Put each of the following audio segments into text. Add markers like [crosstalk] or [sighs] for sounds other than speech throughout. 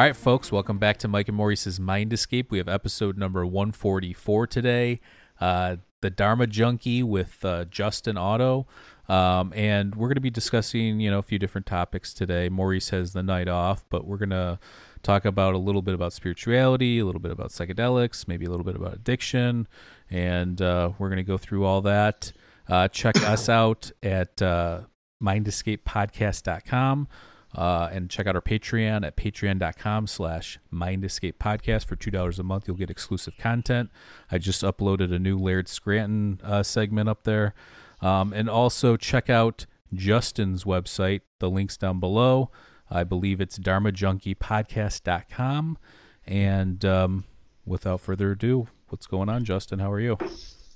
All right, folks, welcome back to Mike and Maurice's Mind Escape. We have episode number 144 today. Uh, the Dharma Junkie with uh, Justin Otto. Um, and we're going to be discussing, you know, a few different topics today. Maurice has the night off, but we're going to talk about a little bit about spirituality, a little bit about psychedelics, maybe a little bit about addiction, and uh, we're going to go through all that. Uh, check us out at uh, mindescapepodcast.com. Uh, and check out our Patreon at patreon.com slash mindescape podcast for $2 a month. You'll get exclusive content. I just uploaded a new Laird Scranton uh, segment up there. Um, and also check out Justin's website. The link's down below. I believe it's dharmajunkiepodcast.com. And um, without further ado, what's going on, Justin? How are you?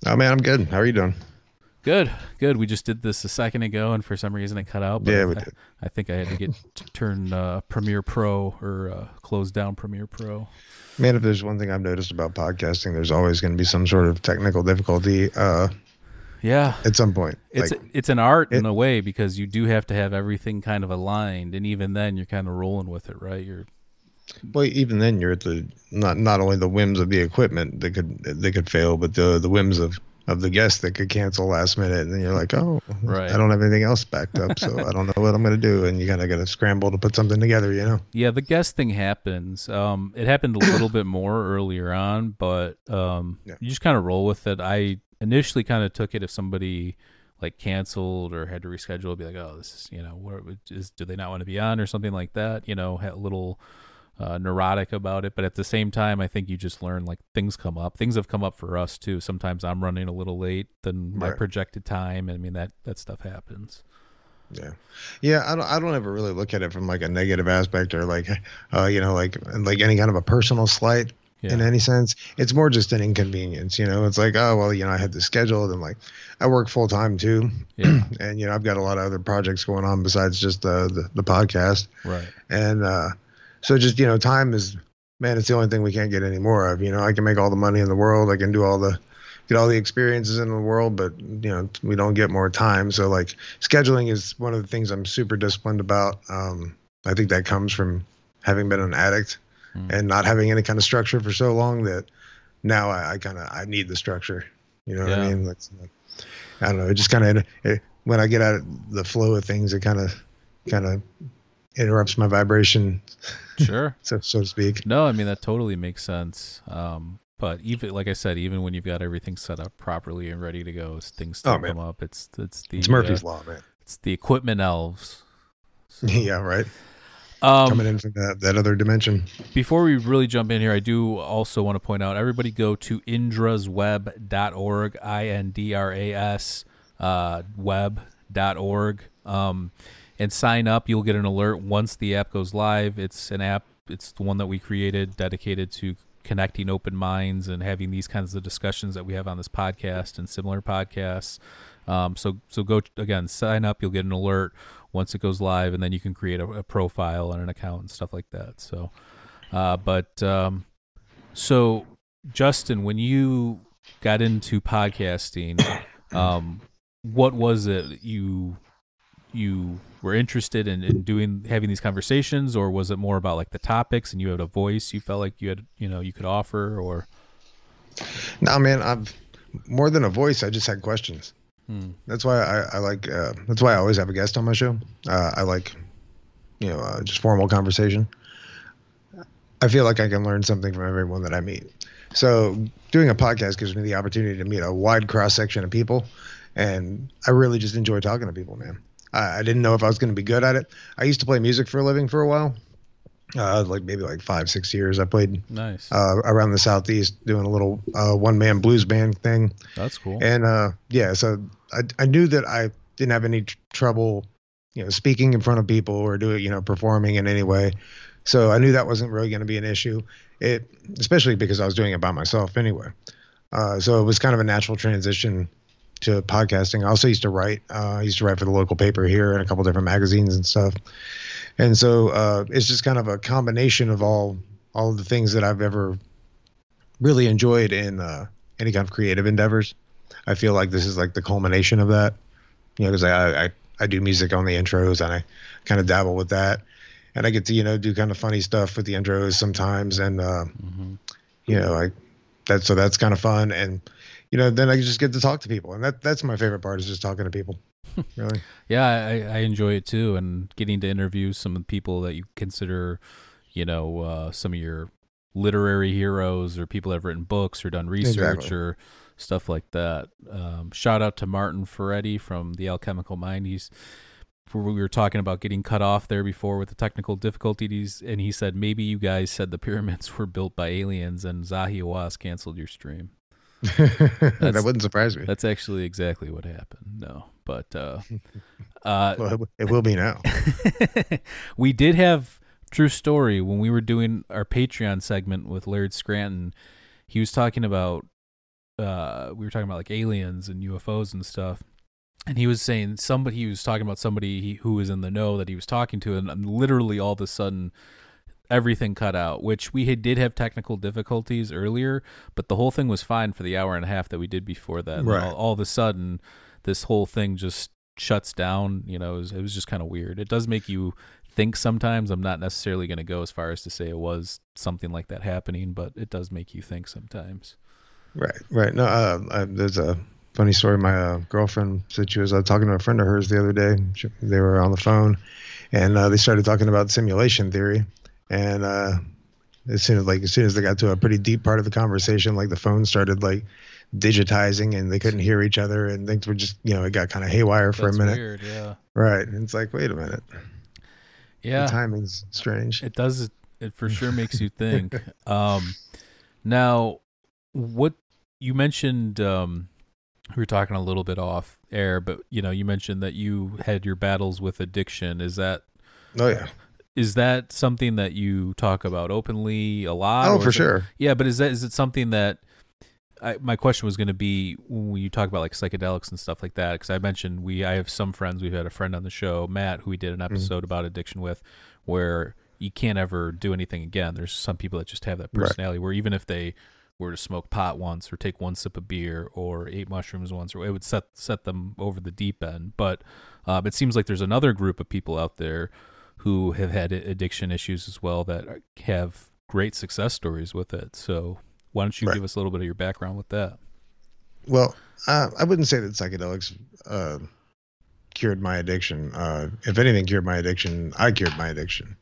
Oh man, I'm good. How are you doing? Good, good. We just did this a second ago, and for some reason it cut out. But yeah, we I, did. I think I had to get to turn uh, Premiere Pro or uh, close down Premiere Pro. Man, if there's one thing I've noticed about podcasting, there's always going to be some sort of technical difficulty. Uh, yeah, at some point, it's like, it's an art it, in a way because you do have to have everything kind of aligned, and even then, you're kind of rolling with it, right? You're well, even then, you're at the not not only the whims of the equipment that could they could fail, but the the whims of of the guest that could cancel last minute and then you're like oh right. i don't have anything else backed up so i don't know what i'm going to do and you kind of got to scramble to put something together you know yeah the guest thing happens um, it happened a little bit more earlier on but um, yeah. you just kind of roll with it i initially kind of took it if somebody like canceled or had to reschedule be like oh this is you know what is do they not want to be on or something like that you know a little uh, neurotic about it. But at the same time, I think you just learn like things come up. Things have come up for us too. Sometimes I'm running a little late than my right. projected time. I mean that that stuff happens. Yeah, yeah. I don't. I don't ever really look at it from like a negative aspect or like, [laughs] uh, you know, like like any kind of a personal slight. Yeah. in any sense. It's more just an inconvenience, you know. It's like, oh well, you know, I had this scheduled and like I work full time too. Yeah. [clears throat] and you know, I've got a lot of other projects going on besides just the the, the podcast. Right. And uh so just you know, time is man, it's the only thing we can't get any more of. You know, I can make all the money in the world, I can do all the get all the experiences in the world, but you know, we don't get more time. So like scheduling is one of the things I'm super disciplined about. Um, I think that comes from having been an addict mm. and not having any kind of structure for so long that now I, I kind of I need the structure. You know yeah. what I mean? Like, I don't know. It just kind of when I get out of the flow of things, it kind of kind of interrupts my vibration. Sure. [laughs] so so to speak. No, I mean that totally makes sense. Um, but even like I said, even when you've got everything set up properly and ready to go, things still oh, come up. It's it's the it's Murphy's uh, law, man. It's the equipment elves. So, [laughs] yeah, right. Um, Coming in from that, that other dimension. Before we really jump in here, I do also want to point out everybody go to indrasweb.org, I N D R A S uh, web.org. Um, and sign up. You'll get an alert once the app goes live. It's an app. It's the one that we created, dedicated to connecting open minds and having these kinds of discussions that we have on this podcast and similar podcasts. Um, so so go again, sign up. You'll get an alert once it goes live, and then you can create a, a profile and an account and stuff like that. So, uh, but um, so Justin, when you got into podcasting, um, what was it you you were interested in, in doing having these conversations or was it more about like the topics and you had a voice you felt like you had you know you could offer or? No man i've more than a voice i just had questions. Hmm. that's why i, I like uh, that's why i always have a guest on my show. Uh, i like you know uh, just formal conversation. I feel like i can learn something from everyone that i meet. So doing a podcast gives me the opportunity to meet a wide cross section of people and i really just enjoy talking to people man I, I didn't know if I was going to be good at it. I used to play music for a living for a while. Uh, like maybe like five, six years. I played nice uh, around the southeast, doing a little uh, one man blues band thing. That's cool. And uh, yeah, so I I knew that I didn't have any tr- trouble you know, speaking in front of people or doing, you know, performing in any way. So I knew that wasn't really going to be an issue. It, especially because I was doing it by myself anyway. Uh, so it was kind of a natural transition to podcasting. I also used to write. Uh, I used to write for the local paper here and a couple different magazines and stuff. And so uh, it's just kind of a combination of all all of the things that I've ever really enjoyed in uh, any kind of creative endeavors. I feel like this is like the culmination of that. You know, because I, I I do music on the intros and I kind of dabble with that, and I get to you know do kind of funny stuff with the intros sometimes, and uh, mm-hmm. you know I that so that's kind of fun, and you know then I just get to talk to people, and that that's my favorite part is just talking to people. [laughs] really. Yeah, I, I enjoy it too, and getting to interview some of the people that you consider, you know, uh, some of your literary heroes or people that have written books or done research exactly. or stuff like that. Um, shout out to Martin Ferretti from the Alchemical Mind. He's we were talking about getting cut off there before with the technical difficulties, and he said maybe you guys said the pyramids were built by aliens and Zahi Hawass canceled your stream. [laughs] that wouldn't surprise me. That's actually exactly what happened. No, but uh, [laughs] uh, well, it will be now. [laughs] we did have true story when we were doing our Patreon segment with Laird Scranton. He was talking about uh, we were talking about like aliens and UFOs and stuff. And he was saying somebody he was talking about somebody who was in the know that he was talking to, and literally all of a sudden everything cut out. Which we had, did have technical difficulties earlier, but the whole thing was fine for the hour and a half that we did before that. Right. All, all, of a sudden, this whole thing just shuts down. You know, it was, it was just kind of weird. It does make you think sometimes. I'm not necessarily going to go as far as to say it was something like that happening, but it does make you think sometimes. Right, right. No, uh, I, there's a funny story. My uh, girlfriend said she was uh, talking to a friend of hers the other day. She, they were on the phone, and uh, they started talking about simulation theory. And uh, as soon as like as soon as they got to a pretty deep part of the conversation, like the phone started like digitizing, and they couldn't hear each other, and things were just you know it got kind of haywire for That's a minute. Weird, yeah. Right, and it's like wait a minute. Yeah, the timing's strange. It does. It for sure [laughs] makes you think. Um, now, what you mentioned um, we were talking a little bit off air, but you know, you mentioned that you had your battles with addiction. Is that? Oh yeah. Is that something that you talk about openly a lot? Oh, for sure. It, yeah, but is that is it something that? I, my question was going to be when you talk about like psychedelics and stuff like that, because I mentioned we I have some friends. We've had a friend on the show, Matt, who we did an mm-hmm. episode mm-hmm. about addiction with, where you can't ever do anything again. There's some people that just have that personality right. where even if they were to smoke pot once or take one sip of beer or ate mushrooms once, or it would set set them over the deep end. But um, it seems like there's another group of people out there who have had addiction issues as well that have great success stories with it. So why don't you right. give us a little bit of your background with that? Well, uh, I wouldn't say that psychedelics uh, cured my addiction. Uh, if anything cured my addiction, I cured my addiction,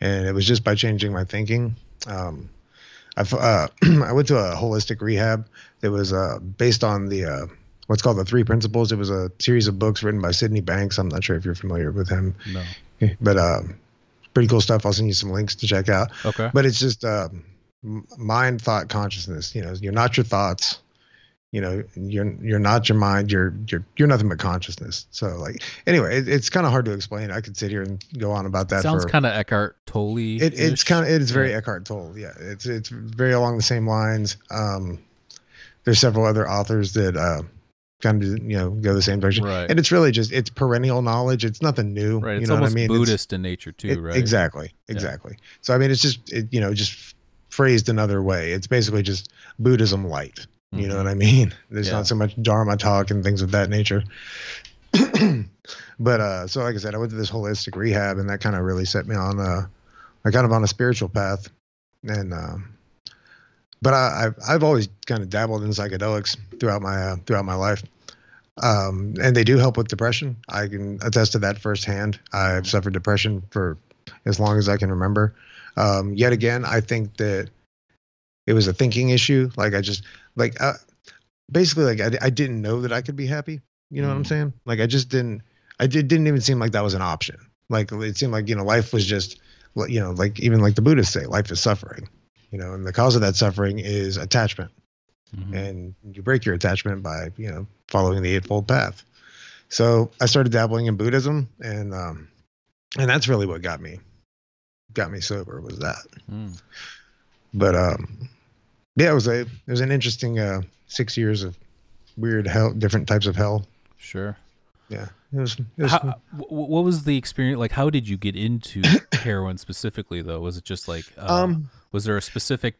and it was just by changing my thinking. Um, I've uh, [clears throat] I went to a holistic rehab that was uh, based on the uh, what's called the three principles. It was a series of books written by Sydney Banks. I'm not sure if you're familiar with him. No. But um, pretty cool stuff. I'll send you some links to check out. Okay. But it's just um, mind, thought, consciousness. You know, you're not your thoughts you know you're you're not your mind you're you're you're nothing but consciousness. So like anyway it, it's kind of hard to explain. I could sit here and go on about that it sounds kind of eckhart tolle it, it's kind of it is very yeah. eckhart tolle yeah. It's it's very along the same lines. Um there's several other authors that uh kind of you know go the same direction. Right. and it's really just it's perennial knowledge. It's nothing new right. it's you know almost what I mean? buddhist it's, in nature too it, right? exactly exactly. Yeah. so i mean it's just it, you know just phrased another way. It's basically just buddhism light you mm-hmm. know what I mean? [laughs] There's yeah. not so much Dharma talk and things of that nature. [clears throat] but uh, so like I said, I went to this holistic rehab, and that kind of really set me on uh, kind of on a spiritual path. And uh, but I, I've I've always kind of dabbled in psychedelics throughout my uh, throughout my life. Um, and they do help with depression. I can attest to that firsthand. I've suffered depression for as long as I can remember. Um, yet again, I think that it was a thinking issue. Like I just like uh, basically like I, I didn't know that I could be happy. You know mm. what I'm mm. saying? Like I just didn't. I did, didn't even seem like that was an option. Like it seemed like you know life was just you know like even like the Buddhists say life is suffering. You know, and the cause of that suffering is attachment. Mm-hmm. And you break your attachment by you know following the eightfold path. So I started dabbling in Buddhism, and um, and that's really what got me got me sober was that. Mm. But um, yeah, it was a it was an interesting uh, six years of weird hell, different types of hell. Sure. Yeah, it was. It was How, what was the experience like? How did you get into [coughs] heroin specifically, though? Was it just like, uh, um, was there a specific?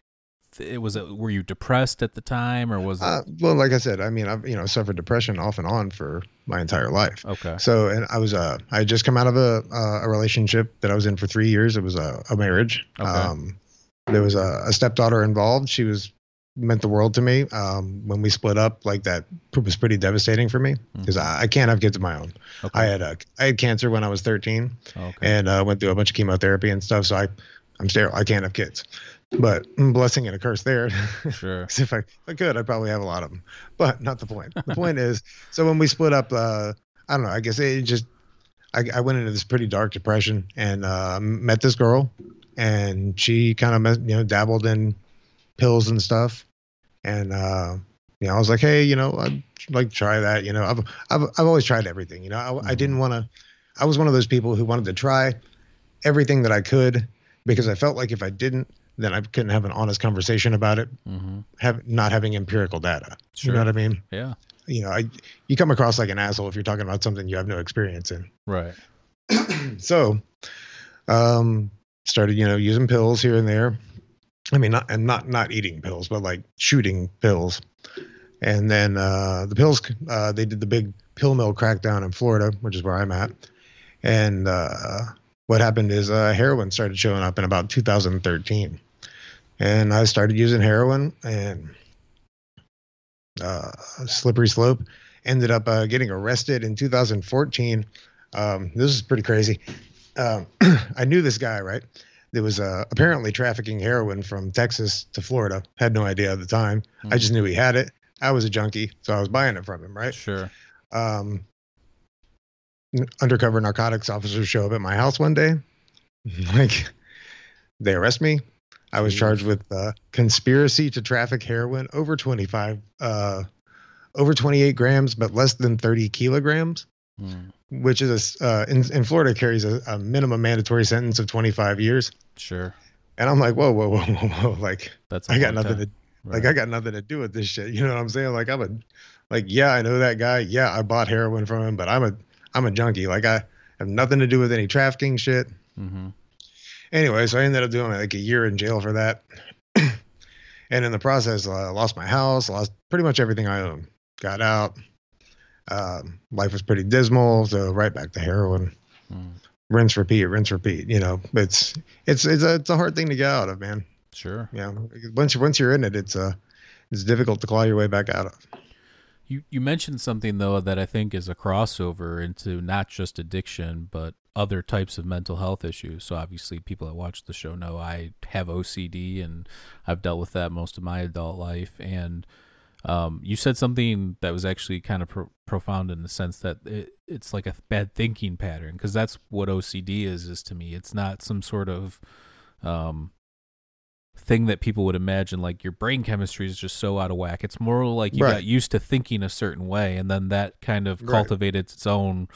It was it. Were you depressed at the time, or was it? uh, well, like I said, I mean, I've you know suffered depression off and on for my entire life. okay. So, and I was uh, I had just come out of a uh, a relationship that I was in for three years. It was a, a marriage. Okay. Um, there was a, a stepdaughter involved. She was meant the world to me. Um, when we split up, like that was pretty devastating for me because I, I can't have kids of my own. Mm-hmm. Okay. I had uh, I had cancer when I was 13 okay. and uh, went through a bunch of chemotherapy and stuff. So I I'm sterile. I can't have kids. But mm, blessing and a curse there. [laughs] sure. if I, if I could, I'd probably have a lot of them. But not the point. The point is, so when we split up, uh, I don't know. I guess it just, I, I went into this pretty dark depression and uh, met this girl, and she kind of, you know, dabbled in pills and stuff, and uh, you know, I was like, hey, you know, I'd like to try that. You know, I've I've I've always tried everything. You know, I, I didn't want to. I was one of those people who wanted to try everything that I could because I felt like if I didn't, then I couldn't have an honest conversation about it hmm have not having empirical data. Sure. You know what I mean? Yeah. You know, I you come across like an asshole if you're talking about something you have no experience in. Right. [clears throat] so, um, started you know using pills here and there. I mean, not and not not eating pills, but like shooting pills. And then uh, the pills, uh, they did the big pill mill crackdown in Florida, which is where I'm at. And uh, what happened is uh, heroin started showing up in about 2013, and I started using heroin and uh, slippery slope. Ended up uh, getting arrested in 2014. Um, this is pretty crazy. Um, [clears throat] I knew this guy, right? There was uh, apparently trafficking heroin from Texas to Florida. Had no idea at the time. I just knew he had it. I was a junkie, so I was buying it from him, right? Sure. um, undercover narcotics officers show up at my house one day. [laughs] like, they arrest me. I was charged with uh, conspiracy to traffic heroin over 25, uh, over 28 grams, but less than 30 kilograms, Mm. Which is a, uh, in, in Florida carries a, a minimum mandatory sentence of 25 years. Sure. And I'm like, whoa, whoa, whoa, whoa, whoa. Like, That's. I got nothing to like I got nothing to do with this shit. You know what I'm saying? Like I'm a like yeah, I know that guy. Yeah, I bought heroin from him, but I'm a I'm a junkie. Like I have nothing to do with any trafficking shit. Mm-hmm. Anyway, so I ended up doing like a year in jail for that. [clears throat] and in the process, I lost my house, lost pretty much everything I owned. Got out. Um, life was pretty dismal, so right back to heroin. Mm. Rinse, repeat, rinse, repeat. You know, it's it's it's a it's a hard thing to get out of, man. Sure. Yeah. once once you're in it, it's uh it's difficult to claw your way back out of. You you mentioned something though that I think is a crossover into not just addiction but other types of mental health issues. So obviously people that watch the show know I have OCD and I've dealt with that most of my adult life and um, you said something that was actually kind of pro- profound in the sense that it, it's like a bad thinking pattern because that's what OCD is is to me. It's not some sort of um, thing that people would imagine like your brain chemistry is just so out of whack. It's more like you Right. got used to thinking a certain way and then that kind of Right. cultivated its own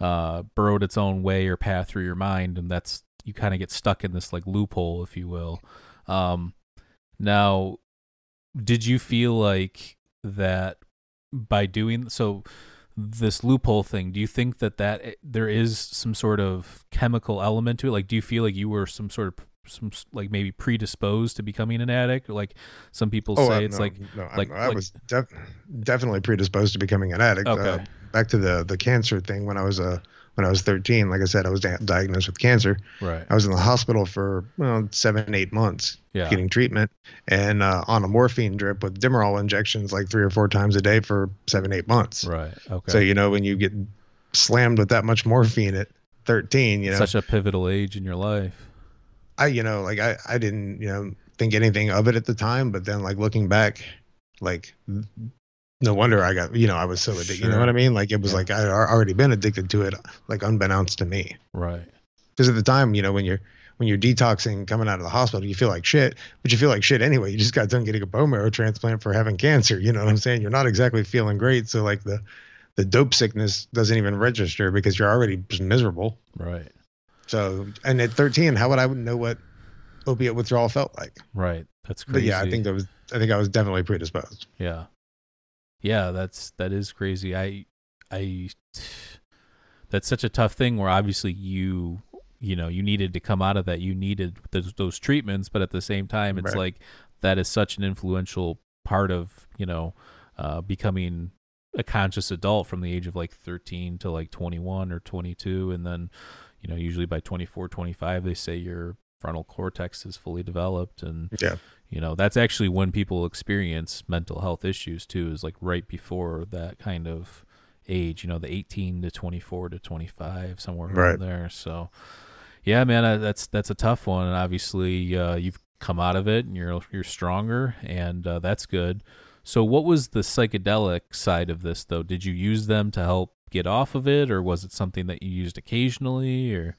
uh burrowed its own way or path through your mind and that's you kind of get stuck in this like loophole if you will. Um now did you feel like that by doing so this loophole thing do you think that that eh, there is some sort of chemical element to it like do you feel like you were some sort of some like maybe predisposed to becoming an addict or like some people say uh, it's no, like no, like- I, like- was def- definitely predisposed to becoming an addict. Okay. Uh, back to the the cancer thing when I was uh when I was 13, like I said, I was di- diagnosed with cancer. right. I was in the hospital for well seven eight months yeah. getting treatment and uh, on a morphine drip with Demerol injections like three or four times a day for seven eight months. right. Okay. So you know when you get slammed with that much morphine at 13, you know, such a pivotal age in your life. I you know like I I didn't you know think anything of it at the time, but then like looking back, like no wonder I got you know I was so addicted. You know what I mean? Like it was Yeah. like I had already been addicted to it, like unbeknownst to me. right Because at the time, you know, when you're when you're detoxing coming out of the hospital, you feel like shit, but you feel like shit anyway. You just got done getting a bone marrow transplant for having cancer. You know what I'm saying? You're not exactly feeling great. So like the the dope sickness doesn't even register because you're already just miserable. Right. So, and at 13, how would I know what opiate withdrawal felt like? Right. That's crazy. But yeah, I think that was, I think I was definitely predisposed. Yeah. Yeah, that's that is crazy. I I [sighs] that's such a tough thing where obviously you you know, you needed to come out of that. You needed those those treatments, but at the same time it's Right. like that is such an influential part of, you know, uh becoming a conscious adult from the age of like 13 to like 21 or 22 and then you know usually by 24 25 they say your frontal cortex is fully developed and Yeah. you know that's actually when people experience mental health issues too is like right before that kind of age you know the 18 to 24 to 25 somewhere around Right. there. So yeah man uh, that's that's a tough one. And obviously uh, you've come out of it and you're you're stronger and uh, that's good. So what was the psychedelic side of this though? Did you use them to help get off of it or was it something that you used occasionally or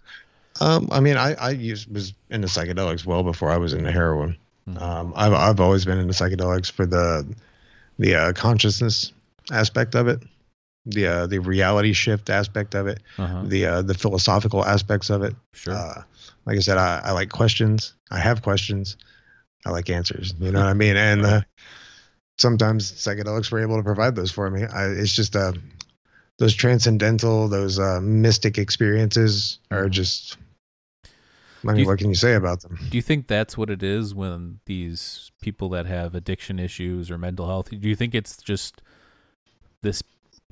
Um, I mean, I, I used, was into psychedelics well before I was into heroin. Mhm. Um, I've, I've always been into psychedelics for the, the uh, consciousness aspect of it, the, uh, the reality shift aspect of it, uh-huh the, uh, the philosophical aspects of it. sure Uh, like I said, I, I like questions. I have questions. I like answers. You know what I mean? And uh, sometimes psychedelics were able to provide those for me. I, it's just uh, those transcendental, those uh, mystic experiences are just. I mean, what can you say about them? Do you think that's what it is when these people that have addiction issues or mental health? Do you think it's just this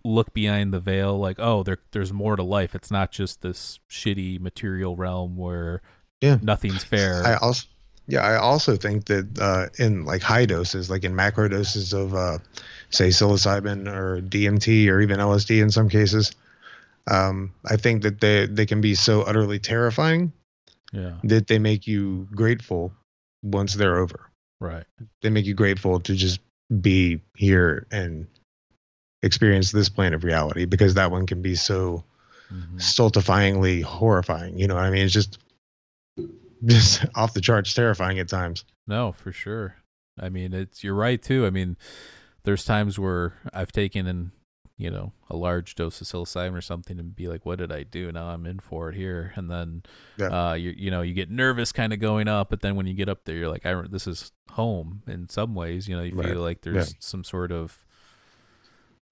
look behind the veil, like, oh, there, there's more to life. It's not just this shitty material realm where Yeah. nothing's fair. I also, yeah, I also think that uh, in like high doses, like in macro doses of, uh, say, psilocybin or DMT or even LSD in some cases, um, I think that they they can be so utterly terrifying yeah, that they make you grateful once they're over. right. They make you grateful to just be here and experience this plane of reality because that one can be so Mhm. stultifyingly horrifying. You know what I mean? It's just [laughs] just off the charts terrifying at times. No, for sure. I mean, it's you're right too. I mean, there's times where I've taken in, you know, a large dose of psilocybin or something and be like, "What did I do? Now I'm in for it here." And then, Yeah. uh, you you know, you get nervous, kind of going up, but then when you get up there, you're like, "I this is home." In some ways, you know, you Right. feel like Yeah. there's some sort of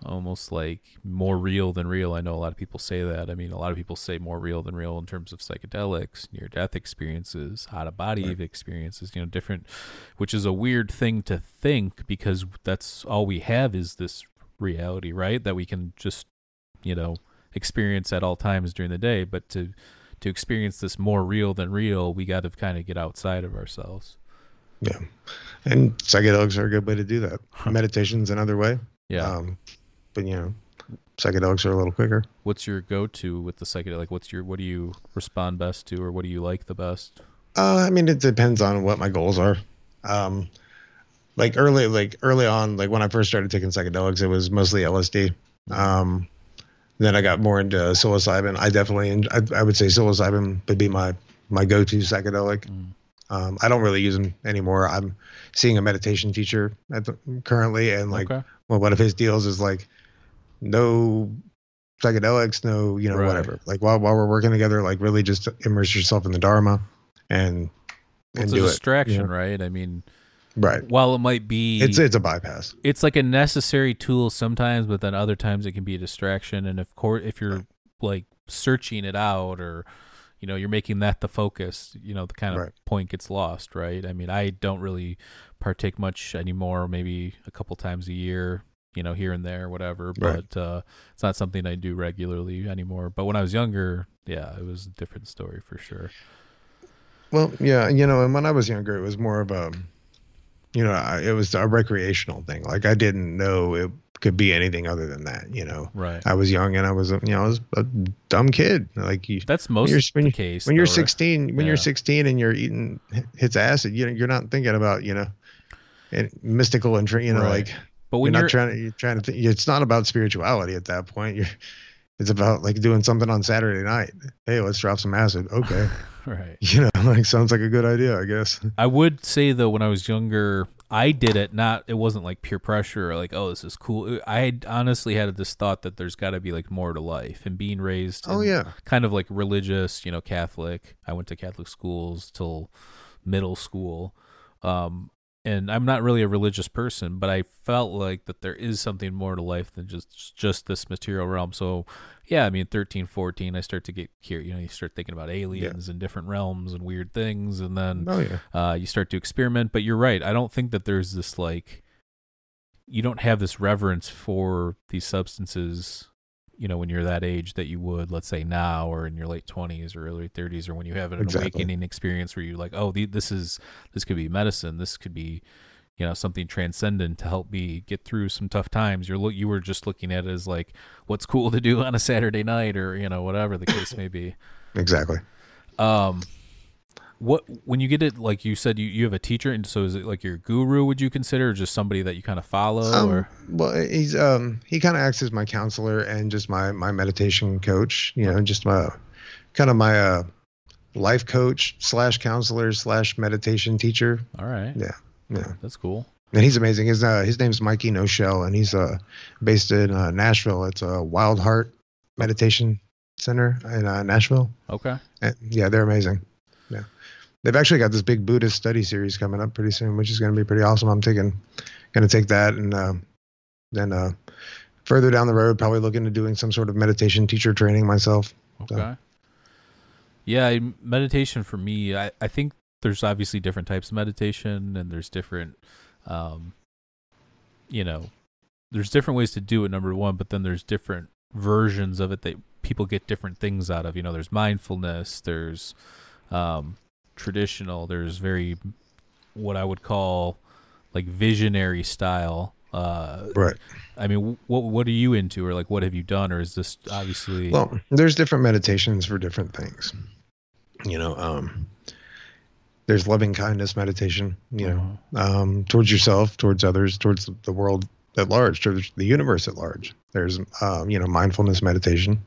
almost like more real than real. I know a lot of people say that. I mean, a lot of people say more real than real in terms of psychedelics, near death experiences, out of body Right. experiences, you know, different, which is a weird thing to think because that's all we have is this reality, right? That we can just, you know, experience at all times during the day. But to, to experience this more real than real, we got to kind of get outside of ourselves. Yeah. And psychedelics are a good way to do that. Meditation's another way. Yeah. Um, but you know, psychedelics are a little quicker. what's your go-to with the psychedelic? What's your, what do you respond best to or what do you like the best? Uh, I mean, it depends on what my goals are. Um, like early, like early on, like when I first started taking psychedelics, it was mostly LSD. Um, then I got more into psilocybin. I definitely, I, I would say psilocybin would be my my go-to psychedelic. Mm. Um, I don't really use them anymore. I'm seeing a meditation teacher at the, currently, and like, okay. well, one of his deals is like, no psychedelics, no, you know, Right. whatever. Like while while we're working together, like really just immerse yourself in the Dharma, and and it's do a it. distraction, you know? right? I mean, Right. while it might be It's it's a bypass. it's like a necessary tool sometimes, but then other times it can be a distraction. And of course, if you're like searching it out or you know you're making that the focus, you know the kind of Right. point gets lost, right? I mean, I don't really partake much anymore. Maybe a couple times a year, you know, here and there, whatever. Right. But uh, it's not something I do regularly anymore. But when I was younger, yeah, it was a different story for sure. Well, yeah, you know, and when I was younger, it was more of a, you know, I, it was a recreational thing. Like I didn't know it could be anything other than that. You know, Right. I was young and I was, you know, I was a dumb kid. Like you, That's most you're- when the you- case. when you're though, right? 16, when Yeah. you're 16 and you're eating hits acid, you know, you're not thinking about, you know, and mystical and you know, Right. like But you're when not you're trying to, you're trying to think, it's not about spirituality at that point. You're, it's about like doing something on Saturday night. Hey, let's drop some acid. Okay. [laughs] right. [laughs] you know, like sounds like a good idea, I guess. I would say though, when I was younger, I did it not it wasn't like peer pressure or like oh this is cool. I had honestly had this thought that there's got to be like more to life and being raised Oh yeah. kind of like religious, you know, Catholic. I went to Catholic schools till middle school. Um and I'm not really a religious person, but I felt like that there is something more to life than just just this material realm. So, yeah, I mean, 13, 14, I start to get curious. You know, you start thinking about aliens and different realms and weird things, and then Oh yeah. uh, you start to experiment. But you're right. I don't think that there's this like you don't have this reverence for these substances. You know, when you're that age, that you would, let's say, now or in your late twenties or early thirties, or when you have an Exactly. awakening experience where you're like, oh, this is this could be medicine. This could be, you know, something transcendent to help me get through some tough times. You're look, you were just looking at it as like, what's cool to do [laughs] on a Saturday night, or you know, whatever the case may be. Exactly. Um, what when you get it like you said you, you have a teacher and so is it like your guru would you consider or just somebody that you kind of follow Um, or well, he's um he kind of acts as my counselor and just my my meditation coach. You know, just my kind of my uh life coach slash counselor slash meditation teacher. all right Yeah, yeah. that's cool And he's amazing. His uh his name's Mikey Noechel, and he's uh based in uh, Nashville. It's a Wild Heart Meditation Center in uh, Nashville. okay And, yeah, they're amazing. They've actually got this big Buddhist study series coming up pretty soon, which is going to be pretty awesome. I'm taking, going to take that and uh, then uh, further down the road, probably look into doing some sort of meditation teacher training myself. okay yeah meditation for me I, I think there's obviously different types of meditation and there's different um you know there's different ways to do it number one but then there's different versions of it that people get different things out of you know there's mindfulness there's um traditional there's very what i would call like visionary style uh Right. i mean what what are you into or like what have you done or is this obviously Well, there's different meditations for different things. You know, um, there's loving kindness meditation, you know, Uh-huh. um, towards yourself, towards others, towards the world at large, towards the universe at large. There's, um, you know, mindfulness meditation,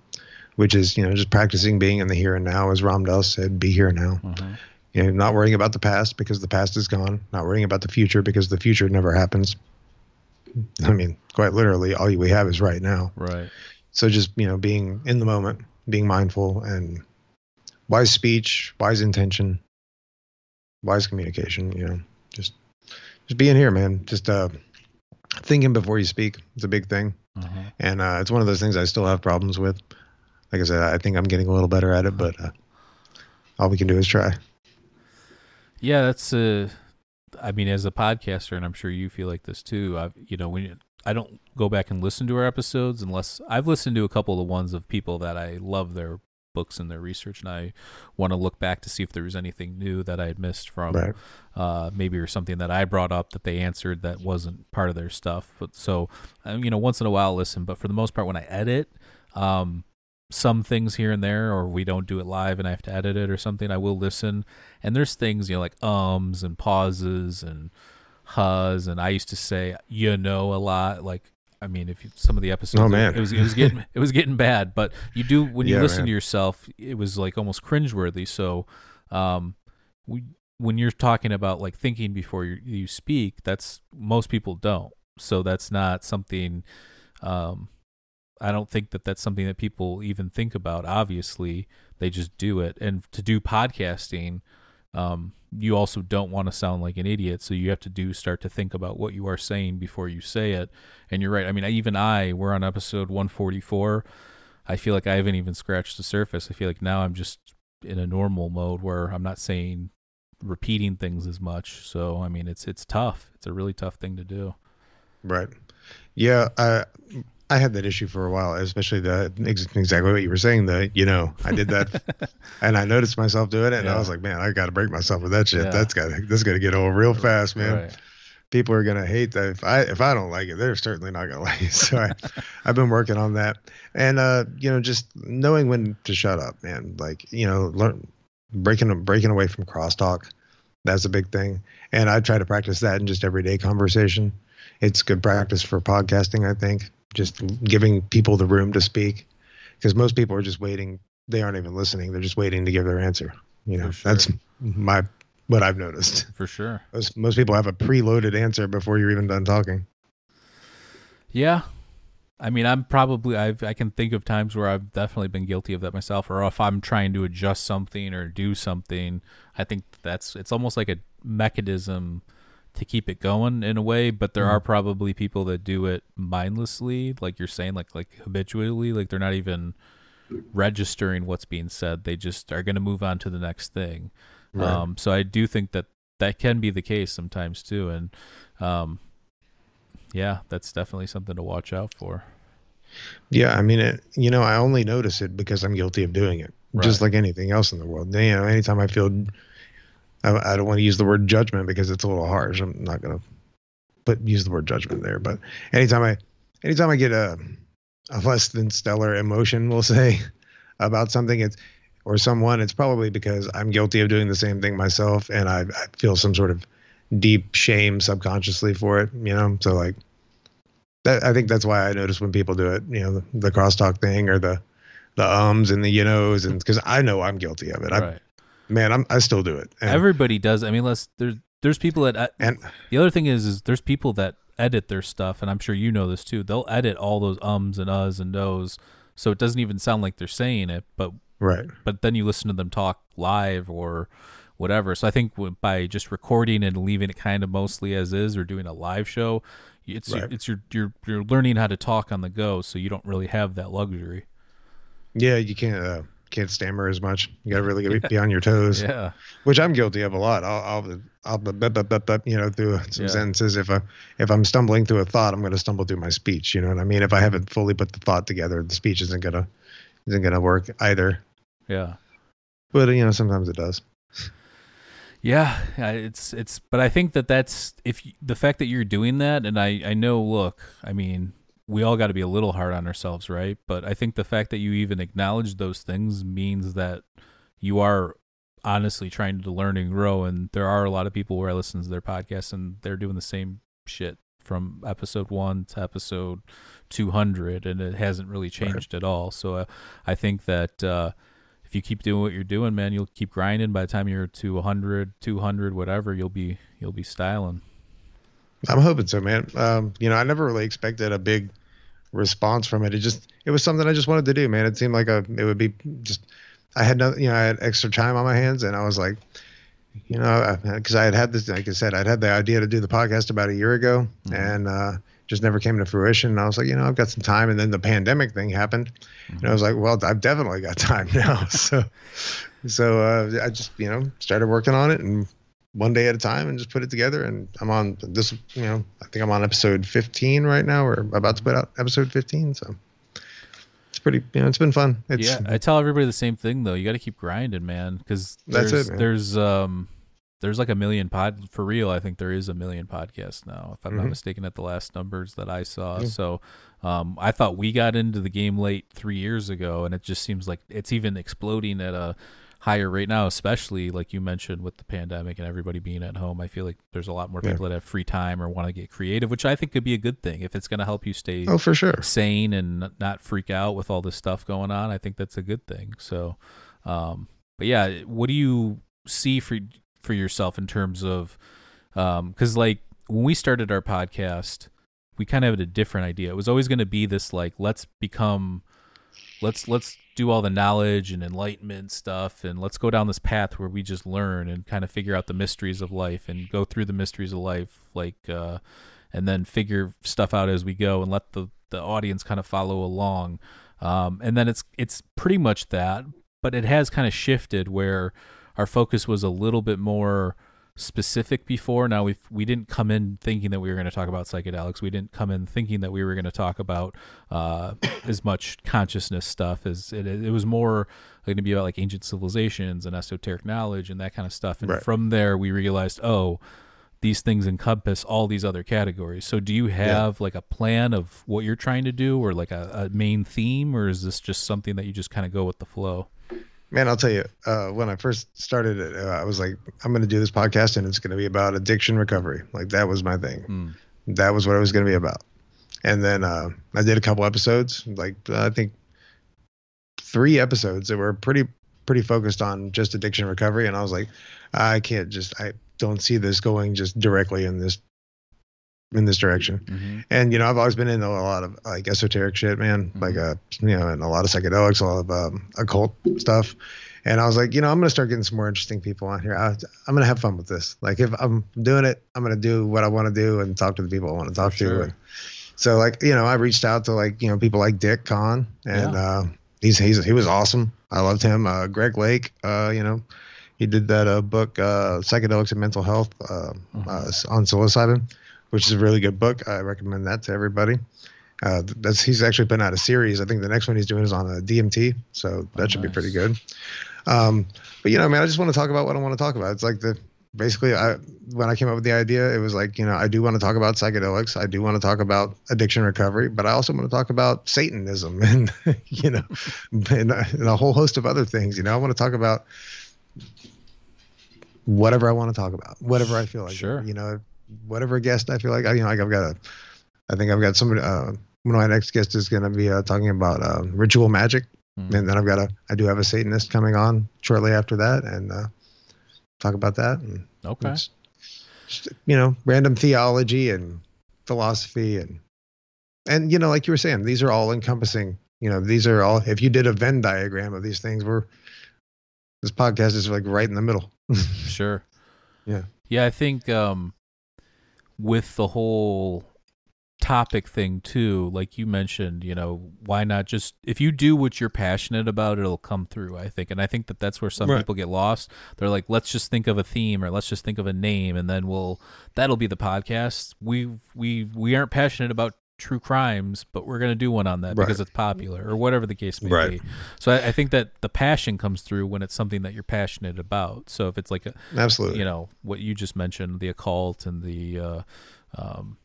which is, you know, just practicing being in the here and now, as Ram Dass said, be here now. uh-huh. You know, not worrying about the past because the past is gone, not worrying about the future because the future never happens. I mean, quite literally, all we have is right now. right So just, you know, being in the moment, being mindful and wise speech, wise intention, wise communication, you know, just just being here, man. Just uh thinking before you speak. It's a big thing. uh-huh. And uh it's one of those things I still have problems with. Like I said, I think I'm getting a little better at it, but uh, all we can do is try. Yeah, that's uh I mean as a podcaster and I'm sure you feel like this too. I've you know, when you, I don't go back and listen to our episodes unless I've listened to a couple of the ones of people that I love their books and their research and I want to look back to see if there was anything new that I had missed from Right. uh maybe or something that I brought up that they answered that wasn't part of their stuff. But so you know, once in a while I'll listen, but for the most part when I edit um some things here and there or we don't do it live and I have to edit it or something, I will listen. And there's things you know like ums and pauses and hus and I used to say you know a lot. Like I mean if you, some of the episodes Oh, man. it was it was getting it was getting bad. But you do when you Yeah, listen man. to yourself it was like almost cringeworthy. So um we when you're talking about like thinking before you, you speak that's most people don't. So that's not something um I don't think that that's something that people even think about. Obviously, they just do it. And to do podcasting, um, you also don't want to sound like an idiot, so you have to do start to think about what you are saying before you say it. And you're right. I mean, even I, we're on episode 144. I feel like I haven't even scratched the surface. I feel like now I'm just in a normal mode where I'm not saying repeating things as much. So I mean, it's it's tough. It's a really tough thing to do. Right. Yeah, I I had that issue for a while, especially the exactly what you were saying. The you know I did that, [laughs] and I noticed myself doing it, and Yeah. I was like, man, I got to break myself with that shit. Yeah. That's got that's got to get old real fast, man. Right. People are gonna hate that. If I if I don't like it, they're certainly not gonna [laughs] like it. So I, I've been working on that, and uh, you know, just knowing when to shut up, man. Like you know, learn breaking breaking away from crosstalk. That's a big thing, and I try to practice that in just everyday conversation. It's good practice for podcasting, I think. Just giving people the room to speak, because most people are just waiting. They aren't even listening. They're just waiting to give their answer. You know, sure. that's my what I've noticed. For sure. Most most people have a preloaded answer before you're even done talking. Yeah. I mean, I'm probably I've I can think of times where I've definitely been guilty of that myself or if I'm trying to adjust something or do something, I think that's it's almost like a mechanism to keep it going in a way, but there Mhm. are probably people that do it mindlessly, like you're saying like like habitually, like they're not even registering what's being said. They just are going to move on to the next thing. Right. Um, so I do think that that can be the case sometimes too, and um, yeah, that's definitely something to watch out for. Yeah, I mean, it, you know, I only notice it because I'm guilty of doing it, just like anything else in the world. You know, anytime I feel, I, I don't want to use the word judgment because it's a little harsh. I'm not gonna put use the word judgment there, but anytime I, anytime I get a, a less than stellar emotion, we'll say, [laughs] about something, it's or someone, it's probably because I'm guilty of doing the same thing myself, and I, I feel some sort of deep shame subconsciously for it. You know, so like that I think that's why I notice when people do it, you know, the, the crosstalk thing or the the ums and the you knows and because I know I'm guilty of it. Right. Man, I'm I still do it. And, Everybody does. I mean, let's there's there's people that uh, and the other thing is is there's people that edit their stuff, and I'm sure you know this too. They'll edit all those ums and uhs and nos, so it doesn't even sound like they're saying it, but right. but then you listen to them talk live or whatever. So I think by just recording and leaving it kind of mostly as is, or doing a live show, it's Right. it's your you're you're learning how to talk on the go, so you don't really have that luxury. Yeah, you can't uh, can't stammer as much. You gotta really get, [laughs] be on your toes, Yeah, which I'm guilty of a lot. I'll I'll I'll bu- bu- bu- bu- bu- you know through some Yeah. sentences. If I if I'm stumbling through a thought, I'm gonna stumble through my speech. You know what I mean? If I haven't fully put the thought together, the speech isn't gonna isn't gonna work either. yeah. But you know, sometimes it does. Yeah, yeah, it's it's, but I think that that's if you, the fact that you're doing that, and I I know, look, I mean, we all got to be a little hard on ourselves, right? But I think the fact that you even acknowledge those things means that you are honestly trying to learn and grow. And there are a lot of people where I listen to their podcasts, and they're doing the same shit from episode one to episode 200, and it hasn't really changed at all. So uh, I think that. uh if you keep doing what you're doing, man, you'll keep grinding. By the time you're to 100, 200, whatever, you'll be you'll be styling. I'm hoping so, man. Um, you know, I never really expected a big response from it. It just it was something I just wanted to do, man. It seemed like a it would be just I had no, you know, I had extra time on my hands, and I was like, you know, because I had had this, like I said, I'd had the idea to do the podcast about a year ago, Mhm. and uh, just never came to fruition. And I was like, you know, I've got some time, and then the pandemic thing happened, and I was like, well, I've definitely got time [laughs] now. so, so uh, I just you know started working on it and one day at a time and just put it together. And I'm on this, you know, I think I'm on episode 15 right now. We're about to put out episode 15. So it's pretty, you know, it's been fun. It's, yeah, I tell everybody the same thing though. You got to keep grinding, man, because That's there's it, man. there's um there's like a million pod for real. I think there is a million podcasts now, if I'm not Mhm. mistaken, at the last numbers that I saw. So, um, I thought we got into the game late three years ago, and it just seems like it's even exploding at a higher right now, especially like you mentioned with the pandemic and everybody being at home. I feel like there's a lot more Yeah. people that have free time or want to get creative, which I think could be a good thing if it's going to help you stay oh, for sure. sane and not freak out with all this stuff going on. I think that's a good thing. So, um, but yeah, what do you see for for yourself in terms of because like when we started our podcast, we kind of had a different idea. It was always going to be this like let's become let's let's do all the knowledge and enlightenment stuff and let's go down this path where we just learn and kind of figure out the mysteries of life and go through the mysteries of life like uh and then figure stuff out as we go and let the the audience kind of follow along. Um and then it's it's pretty much that but it has kind of shifted where our focus was a little bit more specific before. Now we we didn't come in thinking that we were going to talk about psychedelics we didn't come in thinking that we were going to talk about uh, [coughs] as much consciousness stuff as it, it was more going to be about like ancient civilizations and esoteric knowledge and that kind of stuff. And Right. from there we realized oh these things encompass all these other categories. So do you have like a plan of what you're trying to do or like a, a main theme or is this just something that you just kind of go with the flow Man, I'll tell you, uh, when I first started it, uh, I was like, I'm going to do this podcast and it's going to be about addiction recovery. Like that was my thing. Mm. That was what it was going to be about. And then uh, I did a couple episodes, like I think three episodes that were pretty pretty focused on just addiction recovery, and I was like, I can't just I don't see this going just directly in this in this direction. Mm-hmm. And you know, I've always been into a lot of like esoteric shit, man. Mm-hmm. Like uh, you know, and a lot of psychedelics, a lot of um, occult stuff. And I was like, you know, I'm gonna start getting some more interesting people on here. I, I'm gonna have fun with this. Like, if I'm doing it, I'm gonna do what I want to do and talk to the people I want to talk sure. to. And so, like, you know, I reached out to like you know people like Dick Kahn, and uh, he's he's he was awesome. I loved him. Uh, Greg Lake, uh, you know, he did that uh, book, uh, Psychedelics and Mental Health, uh, Mhm. uh, on psilocybin, which is a really good book. I recommend that to everybody. Uh, that's he's actually putting out a series. I think the next one he's doing is on a DMT, so that Oh, should be pretty good. Um, but you know, man, I just want to talk about what I want to talk about. It's like the basically, I when I came up with the idea, it was like you know, I do want to talk about psychedelics. I do want to talk about addiction recovery, but I also want to talk about Satanism [laughs] and you know, and, and a whole host of other things. You know, I want to talk about whatever I want to talk about, whatever I feel like. Sure. You know, whatever guest I feel like. I, you know, like I've got a, I think I've got somebody. Uh, one of my next guests is going to be uh, talking about uh, ritual magic, Mhm. and then I've got a, I do have a Satanist coming on shortly after that, and uh, talk about that. And Okay. just, you know, random theology and philosophy and and you know, like you were saying, these are all encompassing. You know, these are all. If you did a Venn diagram of these things, we're this podcast is like right in the middle. [laughs] Sure. Yeah. Yeah, I think um with the whole topic thing too, like you mentioned, you know, why not just if you do what you're passionate about, it'll come through, I think. And I think that that's where some Right. people get lost. They're like, let's just think of a theme or let's just think of a name and then we'll that'll be the podcast. We we we aren't passionate about true crimes, but we're going to do one on that Right. because it's popular or whatever the case may Right. be. So I, I think that the passion comes through when it's something that you're passionate about. So if it's like a, Absolutely. you know what you just mentioned the occult and the uh, um,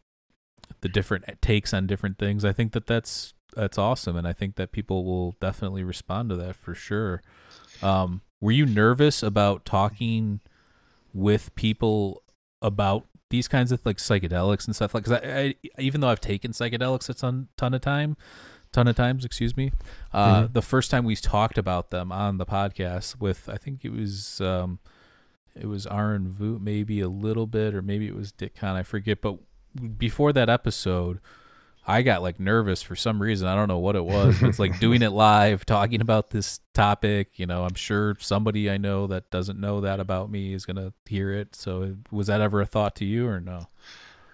the different takes on different things i think that that's that's awesome and i think that people will definitely respond to that for sure um, were you nervous about talking with people about these kinds of like psychedelics and stuff like because I, I even though i've taken psychedelics a ton, ton of time ton of times excuse me uh, Mhm. the first time we talked about them on the podcast with i think it was um, it was Aaron Voot maybe a little bit, or maybe it was Dick Kahn, I forget. But before that episode, I got like nervous for some reason. I don't know what it was, it's like [laughs] doing it live, talking about this topic. You know, I'm sure somebody I know that doesn't know that about me is gonna hear it. So, was that ever a thought to you, or no?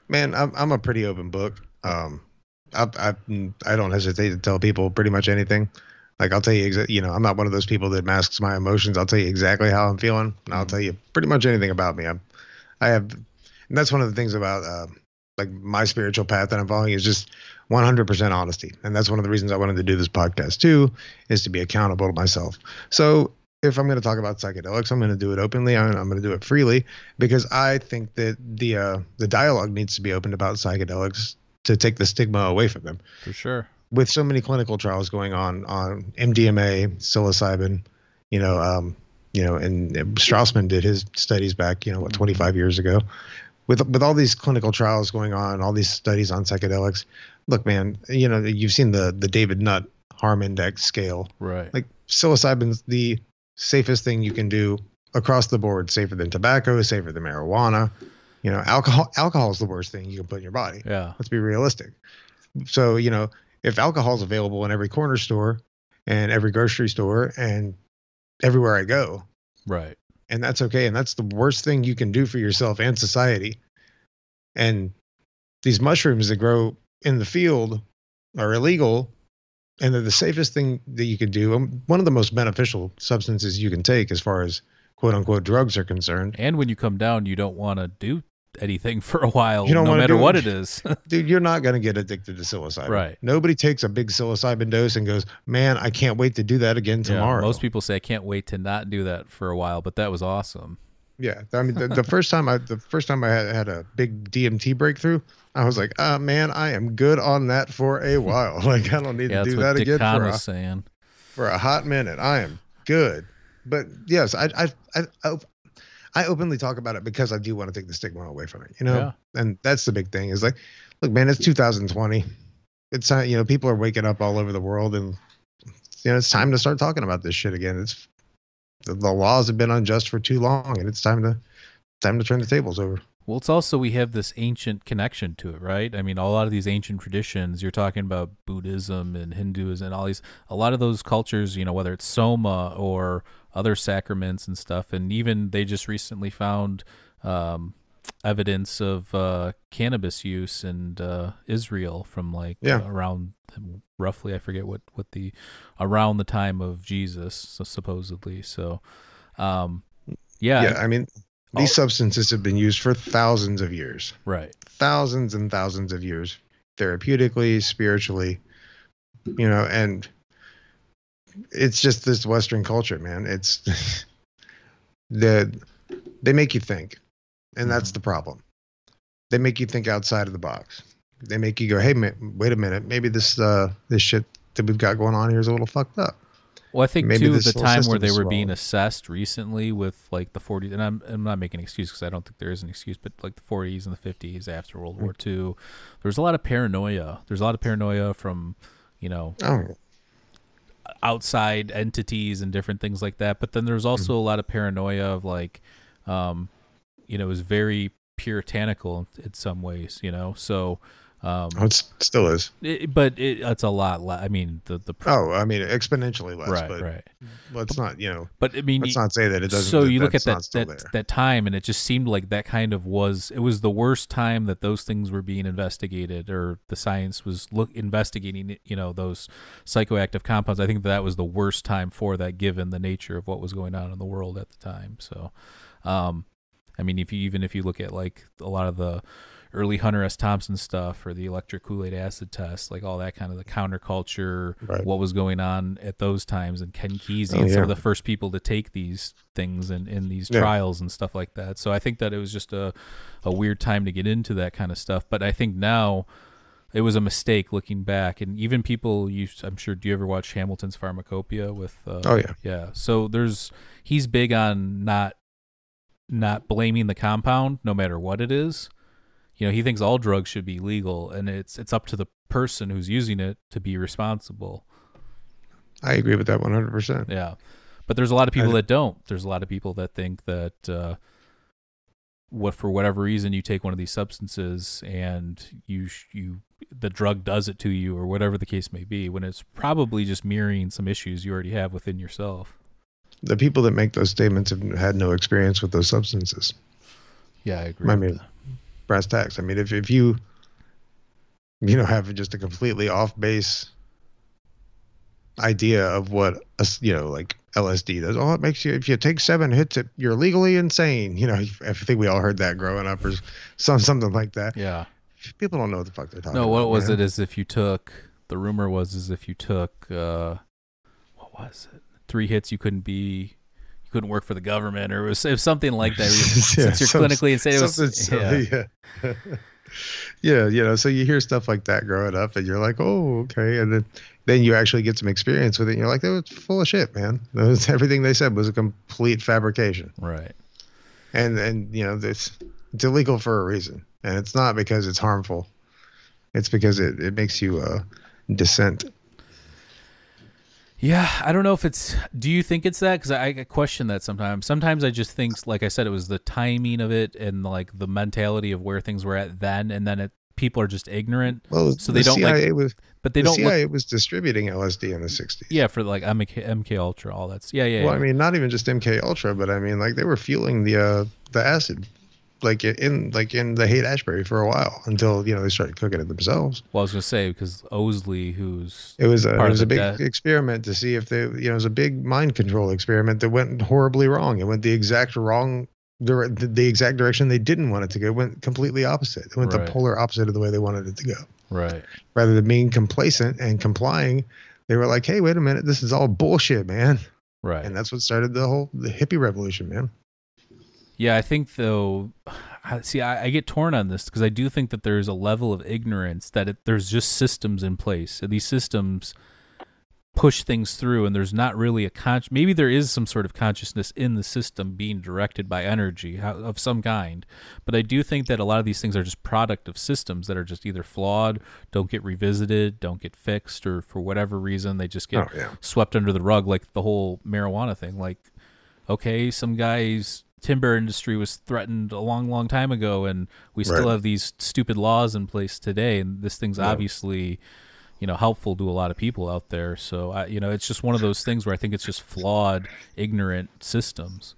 Man, I'm I'm a pretty open book. Um, I I I don't hesitate to tell people pretty much anything. Like I'll tell you, exa- you know, I'm not one of those people that masks my emotions. I'll tell you exactly how I'm feeling, and I'll Mhm. tell you pretty much anything about me. I'm, I have, and that's one of the things about uh, like my spiritual path that I'm following is just 100% honesty, and that's one of the reasons I wanted to do this podcast too, is to be accountable to myself. So if I'm going to talk about psychedelics, I'm going to do it openly. I'm, I'm going to do it freely because I think that the uh, the dialogue needs to be opened about psychedelics to take the stigma away from them. For sure. With so many clinical trials going on on MDMA, psilocybin, you know, um, you know, and Strassman did his studies back, you know, what 25 years ago. With with all these clinical trials going on, all these studies on psychedelics. Look, man, you know, you've seen the the David Nutt harm index scale Right. like psilocybin's the safest thing you can do across the board safer than tobacco safer than marijuana you know alcohol alcohol is the worst thing you can put in your body yeah. let's be realistic so you know if alcohol is available in every corner store and every grocery store and everywhere i go Right. And that's okay and that's the worst thing you can do for yourself and society. And these mushrooms that grow in the field are illegal and they're the safest thing that you could do um, one of the most beneficial substances you can take as far as quote unquote drugs are concerned. And when you come down, you don't want to do anything for a while, You don't no matter do what it. is. [laughs] dude you're not going to get addicted to psilocybin Right. nobody takes a big psilocybin dose and goes man i can't wait to do that again Yeah, tomorrow most people say I can't wait to not do that for a while, but that was awesome. Yeah, I mean, the, the [laughs] first time I the first time I had, had a big DMT breakthrough, I was like, "Ah, man, I am good on that for a [laughs] while. Like, I don't need Yeah, to do that Dick again for a, saying. for a hot minute. I am good." But yes, I I I I, openly talk about it because I do want to take the stigma away from it. You know, Yeah. and that's the big thing. Is like, look, man, it's 2020. It's time. You know, people are waking up all over the world, and you know, it's time to start talking about this shit again. It's the, the laws have been unjust for too long, and it's time to time to turn the tables over. Well, it's also we have this ancient connection to it, right? I mean, a lot of these ancient traditions. You're talking about Buddhism and Hinduism and all these. A lot of those cultures, you know, whether it's Soma or other sacraments and stuff, and even they just recently found um, evidence of uh, cannabis use in uh, Israel from like Yeah. around roughly I forget what what the around the time of Jesus so supposedly. So, um, yeah, Yeah, I mean, these All- substances have been used for thousands of years, right, thousands and thousands of years, therapeutically, spiritually, you know, and it's just this Western culture, man. It's [laughs] the they make you think, and that's the problem. They make you think outside of the box. They make you go, "Hey, wait a minute, maybe this uh this shit that we've got going on here is a little fucked up." Well, I think Maybe too the time where they were being assessed recently with like the 40s, and I'm I'm not making an excuse because I don't think there is an excuse, but like the 40s and the 50s after World War II, there was a lot of paranoia. There's a lot of paranoia from you know Oh, outside entities and different things like that. But then there's also a lot of paranoia of like, um, you know, it was very puritanical in some ways, you know. So, um, oh, it still is. it, but it, it's a lot. Le- I mean, the the Oh, I mean, exponentially less, right, but right. let's not, you know, But I mean, let's not say that it doesn't. so you look at that that, there. that time and it just seemed like that kind of was it was the worst time that those things were being investigated or the science was look investigating you know those psychoactive compounds i think that was the worst time for that given the nature of what was going on in the world at the time so um i mean if you even if you look at like a lot of the early hunter s. Thompson stuff or the electric kool-aid acid test like all that kind of the counterculture Right. what was going on at those times. And ken kesey Oh, and some of the first people to take these things and in these Yeah. trials and stuff like that. So i think that it was just a, a weird time to get into that kind of stuff. But i think now it was a mistake looking back. And even people you i'm sure do you ever watch hamilton's pharmacopoeia with uh, Oh, yeah. yeah. So there's he's big on not not blaming the compound no matter what it is you know he thinks all drugs should be legal and it's it's up to the person who's using it to be responsible I agree with that 100%. yeah but there's a lot of people I- that don't there's a lot of people that think that uh what for whatever reason you take one of these substances and you you the drug does it to you or whatever the case may be when it's probably just mirroring some issues you already have within yourself The people that make those statements have had no experience with those substances. yeah i agree I mean, that. Brass tacks. I mean, if, if you, you know, have just a completely off base idea of what, a, you know, like LSD does, oh, it makes you, if you take seven hits, it, you're legally insane. You know, I think we all heard that growing up or some, something like that. yeah People don't know what the fuck they're talking No, about. what was man. it? Is if you took the rumor was is if you took uh, what was it? Three hits, you couldn't be, couldn't work for the government, or it was, it was something like that. [laughs] Yeah, Since you're clinically insane, it was silly, yeah. [laughs] yeah, you know, so you hear stuff like that growing up, and you're like, oh, okay, and then then you actually get some experience with it, and you're like, that was full of shit, man. [laughs] That was, everything they said was a complete fabrication, right. and and you know, this it's illegal for a reason, and it's not because it's harmful, it's because it it makes you uh dissent. Yeah, I don't know if it's. Do you think it's that? Because I, I question that sometimes. Sometimes I just think, like I said, it was the timing of it and like the mentality of where things were at then, and then it people are just ignorant, Well, So the they don't, like, CIA was but they the don't look. CIA was distributing LSD in the '60s. Yeah, for like MK, MK Ultra, all that's yeah, yeah. Well, yeah. I mean, not even just MK Ultra, but I mean, like they were fueling the uh, the acid, like in like in the Haight Ashbury for a while until you know they started cooking it themselves. well, I was gonna say because Owsley, who's It was a Part it was a big death. experiment to see if they you know it was a big mind control experiment that went horribly wrong. It went the exact wrong. The, the exact direction they didn't want it to go It went completely opposite. It went Right. the polar opposite of the way they wanted it to go. right. Rather than being complacent and complying, they were like, "Hey, wait a minute, this is all bullshit, man!" Right. And that's what started the whole the hippie revolution, man. Yeah, I think though. See, I, I get torn on this because I do think that there's a level of ignorance that it, there's just systems in place, and these systems push things through, and there's not really a con. Maybe there is some sort of consciousness in the system being directed by energy of some kind, but I do think that a lot of these things are just product of systems that are just either flawed, don't get revisited, don't get fixed, or for whatever reason they just get Oh, yeah. swept under the rug, like the whole marijuana thing. Like okay, some guy's timber industry was threatened a long, long time ago, and we still Right. have these stupid laws in place today. And this thing's Yeah. obviously, you know, helpful to a lot of people out there. So, I, you know, it's just one of those things where I think it's just flawed, ignorant systems.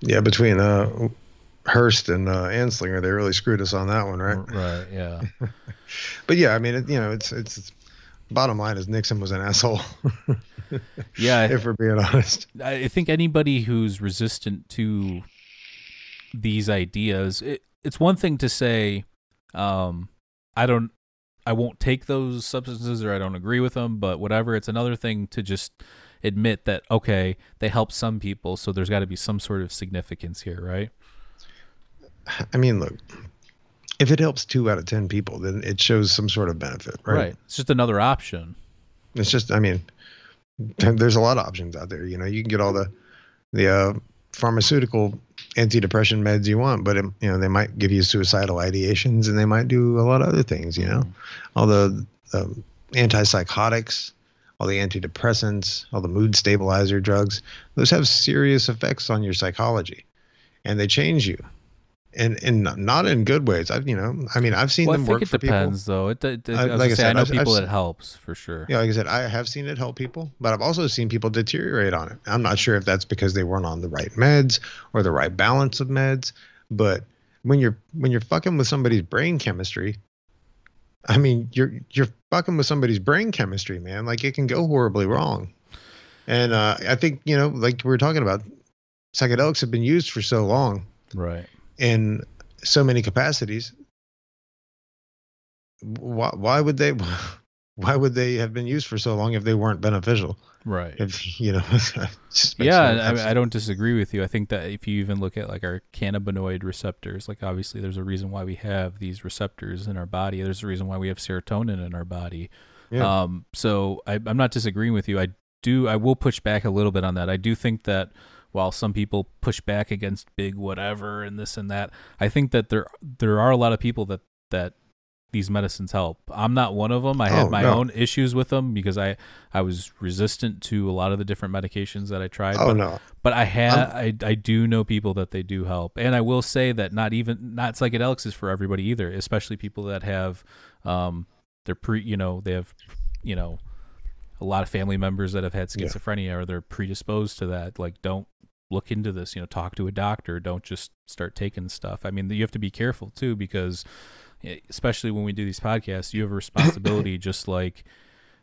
Yeah, between uh, Hearst and uh, Anslinger, they really screwed us on that one, right? Right. Yeah. [laughs] But yeah, I mean, it, you know, it's it's bottom line is Nixon was an asshole, [laughs] Yeah. If we're being honest. I think anybody who's resistant to these ideas, it, it's one thing to say, um, I don't, I won't take those substances or I don't agree with them, but whatever. It's another thing to just admit that okay, they help some people, so there's got to be some sort of significance here, right? I mean, look, if it helps two out of ten people, then it shows some sort of benefit, right? Right. It's just another option. It's just, I mean, [laughs] there's a lot of options out there. You know, you can get all the the uh, pharmaceutical antidepressant meds you want, but um, you know they might give you suicidal ideations, and they might do a lot of other things. You know, all the um, antipsychotics, all the antidepressants, all the mood stabilizer drugs. Those have serious effects on your psychology, and they change you. And, and not in good ways. I've you know I mean I've seen Well, them work it for people. depends, though. It, it, I- I, like I say, I said, know I've- I've people s- that helps for sure. Yeah, like I said, I have seen it help people, but I've also seen people deteriorate on it. I'm not sure if that's because they weren't on the right meds or the right balance of meds, but when you're when you're fucking with somebody's brain chemistry, I mean, you're you're fucking with somebody's brain chemistry, man. Like it can go horribly wrong. And uh, I think you know, like we were talking about, psychedelics have been used for so long Right. In so many capacities. Why why would they? [laughs] Why would they have been used for so long if they weren't beneficial? Right. if you know [laughs] it just makes yeah, I. I don't disagree with you. I think that if you even look at like our cannabinoid receptors, like obviously there's a reason why we have these receptors in our body. There's a reason why we have serotonin in our body. Yeah. Um, so I, I'm not disagreeing with you. I do. I will push back a little bit on that. I do think that while some people push back against big whatever and this and that, I think that there there are a lot of people that that these medicines help. I'm not one of them. I had Oh, my no. own issues with them because I I was resistant to a lot of the different medications that I tried. oh but no but I have I, I do know people that they do help, and I will say that not even not psychedelics is for everybody either, especially people that have um they're pre you know they have you know a lot of family members that have had Yeah. schizophrenia or they're predisposed to that. Like don't look into this, you know, talk to a doctor. Don't just start taking stuff. I mean, you have to be careful too because eh, especially when we do these podcasts, you have a [coughs] responsibility just like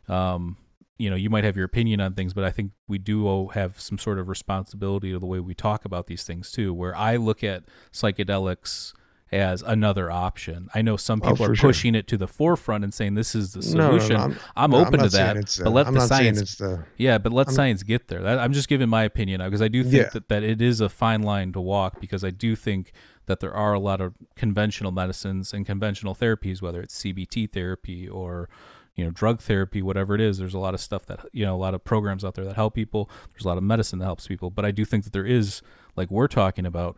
um you know, you might have your opinion on things, but I think we do have some sort of responsibility to the way we talk about these things too. Where I look at psychedelics as another option. I know some Oh, people for are sure. pushing it to the forefront and saying this is the No, no, no, solution. I'm- I'm no, open not to that, uh, but let I'm the science the yeah, but let I'm- science get there. That, I'm just giving my opinion because I do think Yeah. that, that it is a fine line to walk because I do think that there are a lot of conventional medicines and conventional therapies, whether it's CBT therapy or you know drug therapy, whatever it is. There's a lot of stuff that you know a lot of programs out there that help people. There's a lot of medicine that helps people, but I do think that there is like we're talking about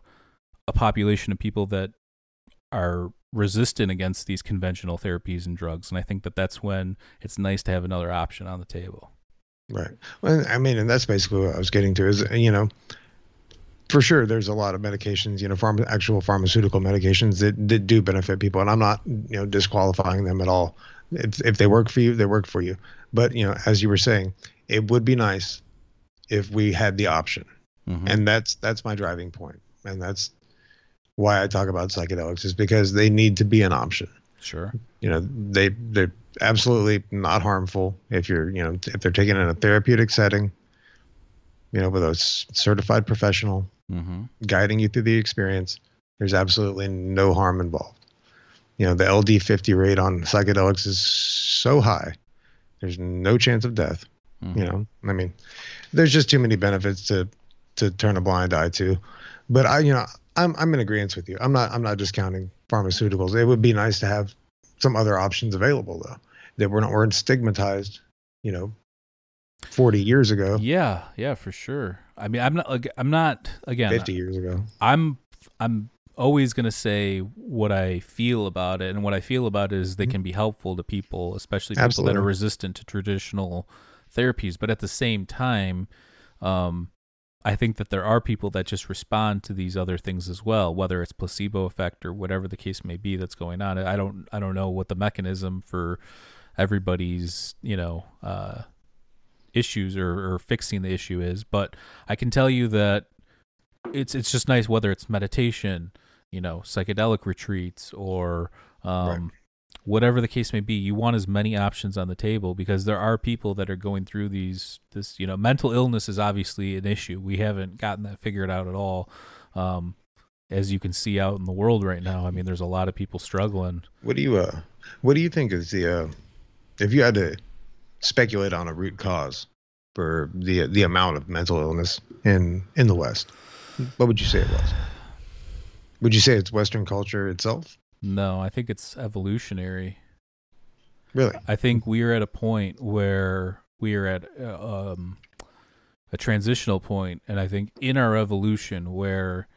a population of people that are resistant against these conventional therapies and drugs, and I think that that's when it's nice to have another option on the table. Right. Well, I mean, and that's basically what I was getting to is, you know, for sure, there's a lot of medications, you know, pharma, actual pharmaceutical medications that, that do benefit people. And I'm not, you know, disqualifying them at all. If, if they work for you, they work for you. But, you know, as you were saying, it would be nice if we had the option. Mhm. And that's, that's my driving point. And that's why I talk about psychedelics is because they need to be an option Sure. you know they they're absolutely not harmful if you're you know if they're taken in a therapeutic setting you know with a certified professional Mm-hmm. guiding you through the experience there's absolutely no harm involved you know the ld50 rate on psychedelics is so high there's no chance of death Mm-hmm. you know i mean there's just too many benefits to to turn a blind eye to but i you know i'm i'm in agreement with you i'm not i'm not discounting pharmaceuticals it would be nice to have some other options available though that were not weren't stigmatized you know 40 years ago Yeah, yeah, for sure. I mean, I'm not. I'm not. Again, 50 years ago I'm. I'm always gonna say what I feel about it, and what I feel about it is they can be helpful to people, especially people that Mm-hmm. Are resistant to traditional therapies. But at the same time, um, I think that there are people that just respond to these other things as well, whether it's placebo effect or whatever the case may be that's going on. I don't I don't know what the mechanism for everybody's you know uh, issues or, or fixing the issue is, but I can tell you that it's it's just nice whether it's meditation, you know, psychedelic retreats or um, right. Whatever the case may be. You want as many options on the table because there are people that are going through these. This you know, mental illness is obviously an issue. We haven't gotten that figured out at all. Um, as you can see out in the world right now, I mean, there's a lot of people struggling. What do you uh, what do you think is the uh, if you had to speculate on a root cause for the the amount of mental illness in in the West, what would you say it was? Would you say it's Western culture itself? No, I think it's evolutionary. Really? I think we are at a point where we are at uh, um, a transitional point, and I think in our evolution where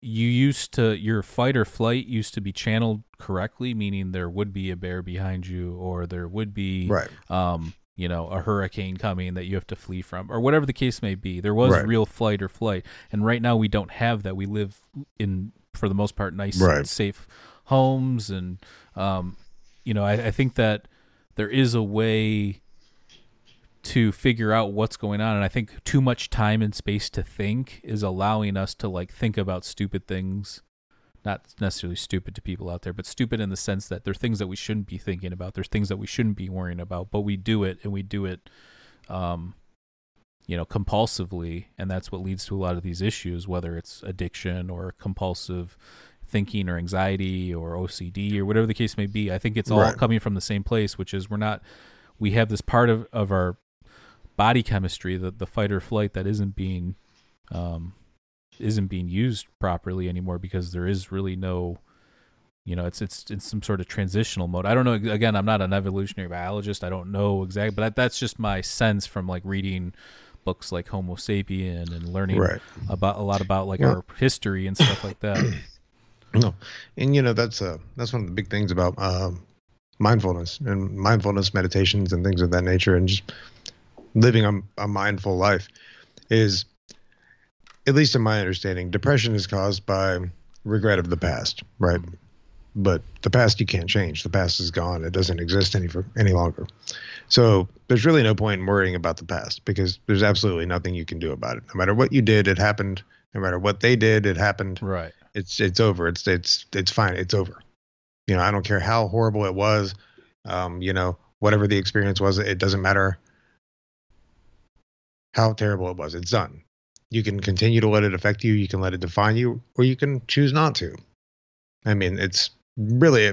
you used to your fight or flight used to be channeled correctly, meaning there would be a bear behind you, or there would be right. um, you know, a hurricane coming that you have to flee from, or whatever the case may be. There was right. real flight or flight, and right now we don't have that. We live in, for the most part, nice, right. safe homes, and um, you know, I, I think that there is a way to figure out what's going on and i think too much time and space to think is allowing us to like think about stupid things not necessarily stupid to people out there, but stupid in the sense that there're things that we shouldn't be thinking about. There's things that we shouldn't be worrying about, but we do it and we do it, um, you know, compulsively, and that's what leads to a lot of these issues, whether it's addiction or compulsive thinking or anxiety or OCD or whatever the case may be. I think it's all right. coming from the same place, which is we're not. We have this part of, of our body chemistry, the the fight or flight, that isn't being um, isn't being used properly anymore because there is really no you know it's it's in some sort of transitional mode i don't know again i'm not an evolutionary biologist i don't know exactly but that's just my sense from like reading books like homo sapien and learning right. about a lot about like our history and stuff like that [clears throat] no and you know that's uh that's one of the big things about um mindfulness and mindfulness meditations and things of that nature and just living a, a mindful life is at least in my understanding, depression is caused by regret of the past, right? But the past you can't change. The past is gone. It doesn't exist any for any longer. So there's really no point in worrying about the past because there's absolutely nothing you can do about it. No matter what you did, it happened. No matter what they did, it happened. Right. It's it's over. It's it's it's fine. It's over. You know, I don't care how horrible it was. Um, you know, whatever the experience was, it doesn't matter how terrible it was. It's done. You can continue to let it affect you, you can let it define you, or you can choose not to. I mean, it's really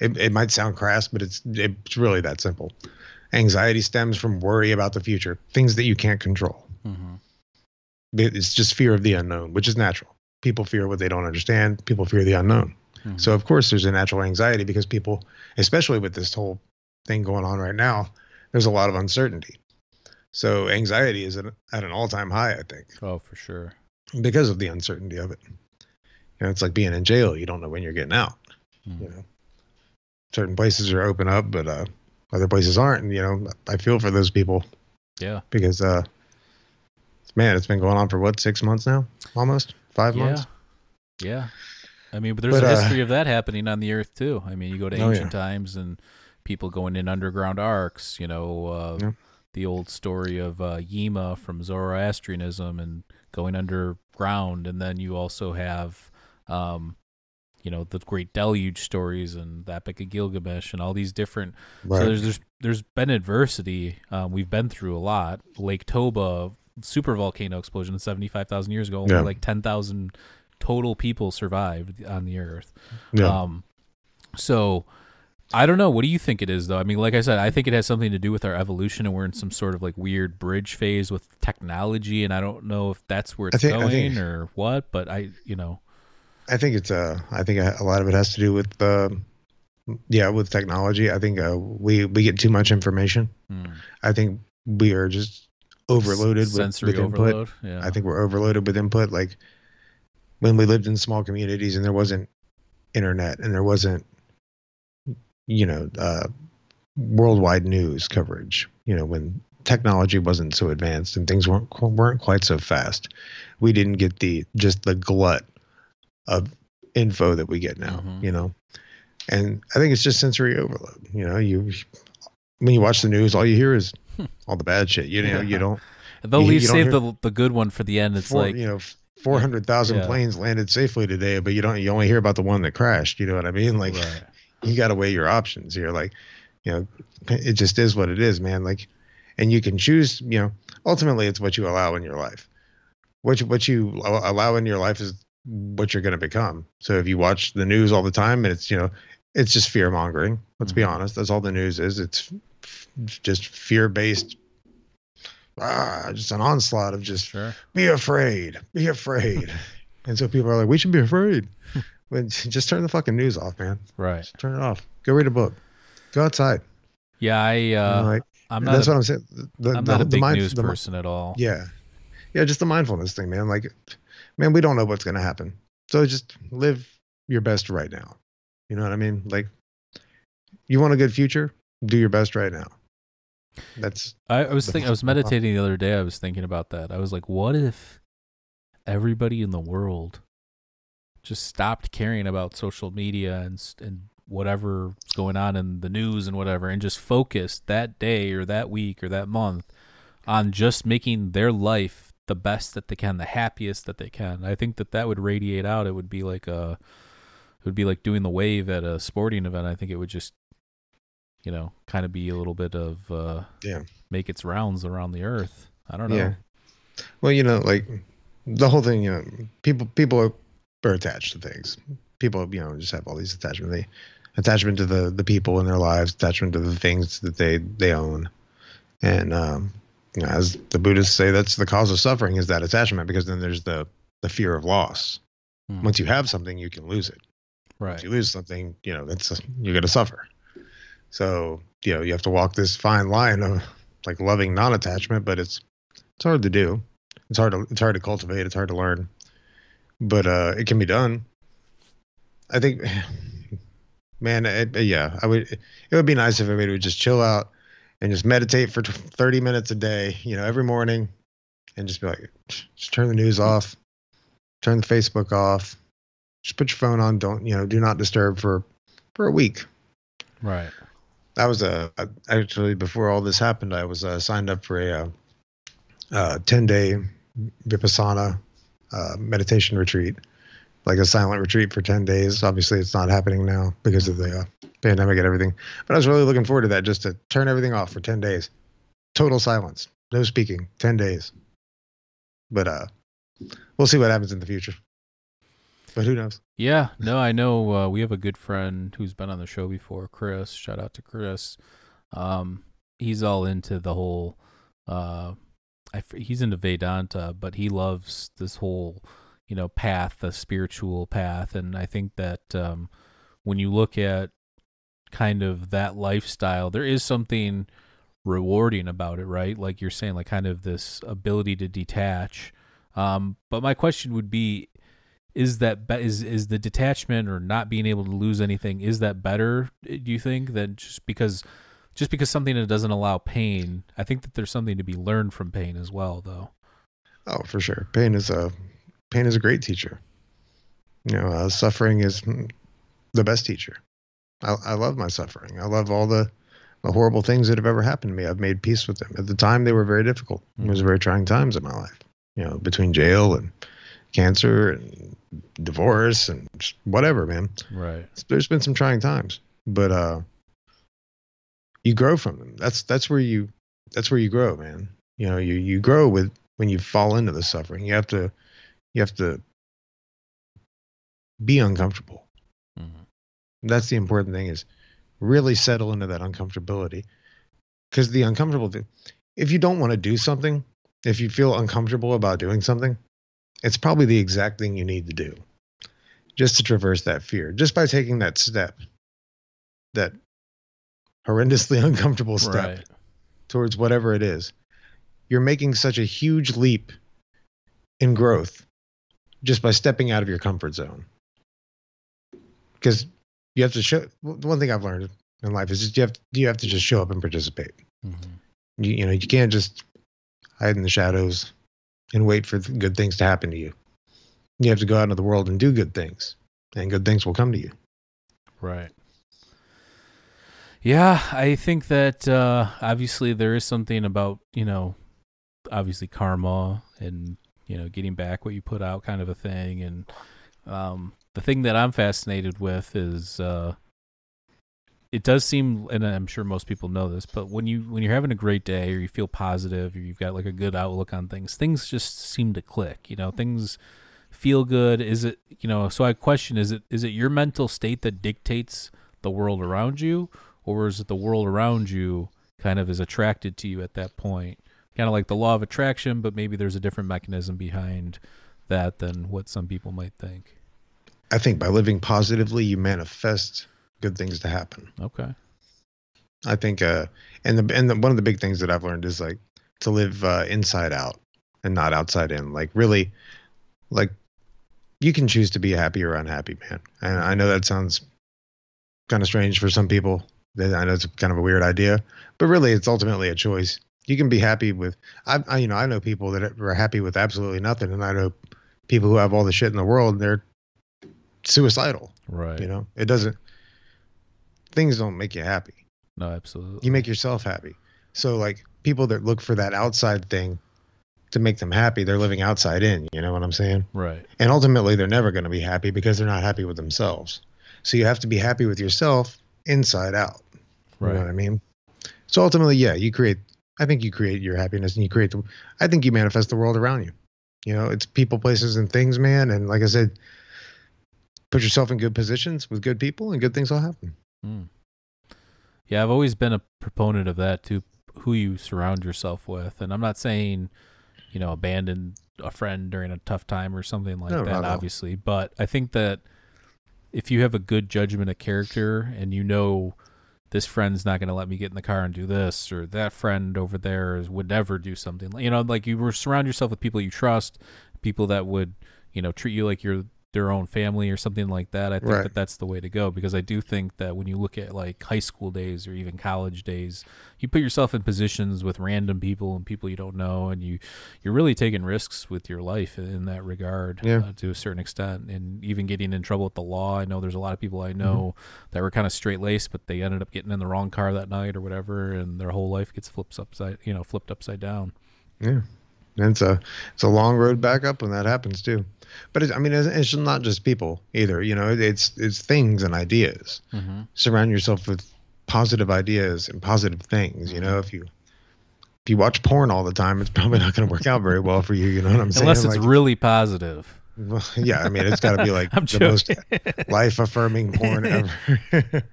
it, it might sound crass, but it's it's really that simple. Anxiety stems from worry about the future, things that you can't control. Mm-hmm. It's just fear of the unknown, which is natural. People fear what they don't understand. People fear the unknown. Mm-hmm. So of course there's a natural anxiety because people, especially with this whole thing going on right now, there's a lot of uncertainty. So anxiety is at, at an all time high, I think. Oh, for sure. Because of the uncertainty of it. You know, it's like being in jail. You don't know when you're getting out. Mm. You know, certain places are open up, but uh, other places aren't. And, you know, I feel for those people. Yeah. Because, uh, man, it's been going on for what, six months now? Almost? Five yeah. months? Yeah. I mean, but there's but, a uh, history uh, of that happening on the earth, too. I mean, you go to ancient oh, yeah. times and people going in underground arks, you know, uh, yeah the old story of uh, Yima from Zoroastrianism and going underground, and then you also have, um, you know, the great deluge stories and the Epic of Gilgamesh and all these different. Right. So there's there's there's been adversity. Um, we've been through a lot. Lake Toba, super volcano explosion, seventy five thousand years ago, only yeah. like ten thousand total people survived on the Earth. Yeah. Um, so I don't know. What do you think it is, though? I mean, like I said, I think it has something to do with our evolution, and we're in some sort of like weird bridge phase with technology, and I don't know if that's where it's think, going think, or what. But I, you know, I think it's uh, I think a lot of it has to do with uh, yeah, with technology. I think uh, we we get too much information. Hmm. I think we are just overloaded S- with, with input. Yeah. I think we're overloaded with input. Like when we lived in small communities and there wasn't internet and there wasn't you know, uh, worldwide news coverage. You know, when technology wasn't so advanced and things weren't weren't quite so fast. We didn't get the just the glut of info that we get now, Mhm. you know. And I think it's just sensory overload. You know, you when you watch the news, all you hear is all the bad shit. You know, you don't They'll leave save the the good one for the end. It's four, like you know four hundred thousand Yeah. planes landed safely today, but you don't you only hear about the one that crashed. You know what I mean? Like right. you got to weigh your options here. Like you know, it just is what it is, man. Like, and you can choose. You know, ultimately, it's what you allow in your life. What you, what you allow in your life is what you're going to become. So if you watch the news all the time, and it's you know, it's just fear mongering. Let's be Mhm. honest. That's all the news is. It's f- just fear based. Ah, just an onslaught of just Sure. be afraid, be afraid. [laughs] and so people are like, we should be afraid. [laughs] When [laughs] just turn the fucking news off, man. Right. Just turn it off. Go read a book. Go outside. Yeah, I uh, like, I'm not that's a, what I'm saying. The, I'm the, not a the big mind- news the person at all. Yeah, yeah, just the mindfulness thing, man. Like, man, we don't know what's gonna happen, so just live your best right now. You know what I mean? Like, you want a good future, do your best right now. That's I, I was thinking. I was meditating the other day. I was thinking about that. I was like, what if everybody in the world just stopped caring about social media and and whatever's going on in the news and whatever, and just focused that day or that week or that month on just making their life the best that they can, the happiest that they can. I think that that would radiate out. It would be like a, it would be like doing the wave at a sporting event. I think it would just, you know, kind of be a little bit of. uh Yeah. make its rounds around the earth. I don't know. Yeah. well, you know, like the whole thing. You know, people people are, are attached to things. People, you know, just have all these attachment. They attachment to the the people in their lives, attachment to the things that they they own, and um, as the Buddhists say, that's the cause of suffering is that attachment because then there's the the fear of loss. Hmm. Once you have something, you can lose it. Right. If you lose something, you know, that's you're gonna suffer. So you know, you have to walk this fine line of like loving non-attachment, but it's it's hard to do. It's hard to it's hard to cultivate. It's hard to learn, but uh, it can be done. I think, [sighs] man, it, yeah, I would. It would be nice if everybody would just chill out and just meditate for 30 minutes a day, you know, every morning, and just be like, just turn the news off, turn the Facebook off, just put your phone on. Don't you know? Do not disturb for for a week. Right. That was a actually before all this happened. I was uh, signed up for a uh, uh, ten day vipassana uh, meditation retreat, like a silent retreat for ten days. Obviously, it's not happening now because of the uh, pandemic and everything. But I was really looking forward to that, just to turn everything off for ten days, total silence, no speaking, ten days. But uh, we'll see what happens in the future. But who knows? Yeah. No, I know. Uh, we have a good friend who's been on the show before, Chris. Shout out to Chris. Um, he's all into the whole. Uh, I, he's into Vedanta, but he loves this whole, you know, path, the spiritual path, and I think that um, when you look at kind of that lifestyle, there is something rewarding about it, right? Like you're saying, like kind of this ability to detach. Um, but my question would be, is that be- is is the detachment or not being able to lose anything is that better? Do you think than just because just because something that doesn't allow pain? I think that there's something to be learned from pain as well, though. Oh, for sure. Pain is a pain is a great teacher. You know, uh, suffering is mm, the best teacher. I, I love my suffering. I love all the the horrible things that have ever happened to me. I've made peace with them. At the time, they were very difficult. It was very trying times in my life. You know, between jail and cancer and divorce and whatever, man. Right. There's been some trying times, but uh, you grow from them. That's that's where you that's where you grow, man. You know, you you grow with when you fall into the suffering. You have to you have to be uncomfortable. Mhm. That's the important thing is really settle into that uncomfortability. Because the uncomfortable thing, if you don't want to do something, if you feel uncomfortable about doing something, it's probably the exact thing you need to do just to traverse that fear, just by taking that step, that horrendously [laughs] uncomfortable step Right. towards whatever it is. You're making such a huge leap in growth just by stepping out of your comfort zone. Because you have to show. The one thing I've learned in life is just you have you have to just show up and participate. Mhm. You, you know, you can't just hide in the shadows and wait for good things to happen to you. You have to go out into the world and do good things, and good things will come to you. Right. Yeah, I think that uh, obviously there is something about you know, obviously karma and you know getting back what you put out, kind of a thing. And um, the thing that I'm fascinated with is uh, it does seem, and I'm sure most people know this, but when you when you're having a great day or you feel positive or you've got like a good outlook on things, things just seem to click. You know, things feel good. Is it you know? So I question: is it is it your mental state that dictates the world around you? or is it the world around you kind of is attracted to you at that point? Kind of like the law of attraction, but maybe there's a different mechanism behind that than what some people might think. I think by living positively, you manifest good things to happen. Okay. I think, uh, and the and the, one of the big things that I've learned is like to live uh, inside out and not outside in. Like really, like you can choose to be happy or unhappy, man. And I know that sounds kind of strange for some people, I know it's kind of a weird idea, but really, it's ultimately a choice. You can be happy with, I, I you know, I know people that are happy with absolutely nothing, and I know people who have all the shit in the world, and they're suicidal. Right. You know, it doesn't. Things don't make you happy. No, absolutely. You make yourself happy. So, like people that look for that outside thing to make them happy, they're living outside in. You know what I'm saying? Right. And ultimately, they're never going to be happy because they're not happy with themselves. So you have to be happy with yourself inside out. Right. You know what I mean? So ultimately, yeah, you create. I think you create your happiness, and you create the. I think you manifest the world around you. You know, it's people, places, and things, man. And like I said, put yourself in good positions with good people, and good things will happen. Mm. Yeah, I've always been a proponent of that too. Who you surround yourself with, and I'm not saying, you know, abandon a friend during a tough time or something like no, that, obviously. But I think that if you have a good judgment of character and you know this friend's not going to let me get in the car and do this or that friend over there would never do something you know like you surround yourself with people you trust people that would you know treat you like you're their own family or something like that. I think right. that that's the way to go because I do think that when you look at like high school days or even college days, you put yourself in positions with random people and people you don't know, and you you're really taking risks with your life in that regard yeah. uh, to a certain extent, and even getting in trouble with the law. I know there's a lot of people I know mm-hmm. that were kind of straight laced, but they ended up getting in the wrong car that night or whatever, and their whole life gets flipped upside you know flipped upside down. Yeah, and it's a it's a long road back up when that happens too. But it, I mean, it's, it's, not just people either. You know, it's it's things and ideas. Mm-hmm. Surround yourself with positive ideas and positive things. You know, if you if you watch porn all the time, it's probably not going to work out very well for you. You know what I'm saying? Unless it's like, really positive. Well, [laughs] yeah, I mean, it's got to be [laughs] like the most [laughs] life affirming porn ever.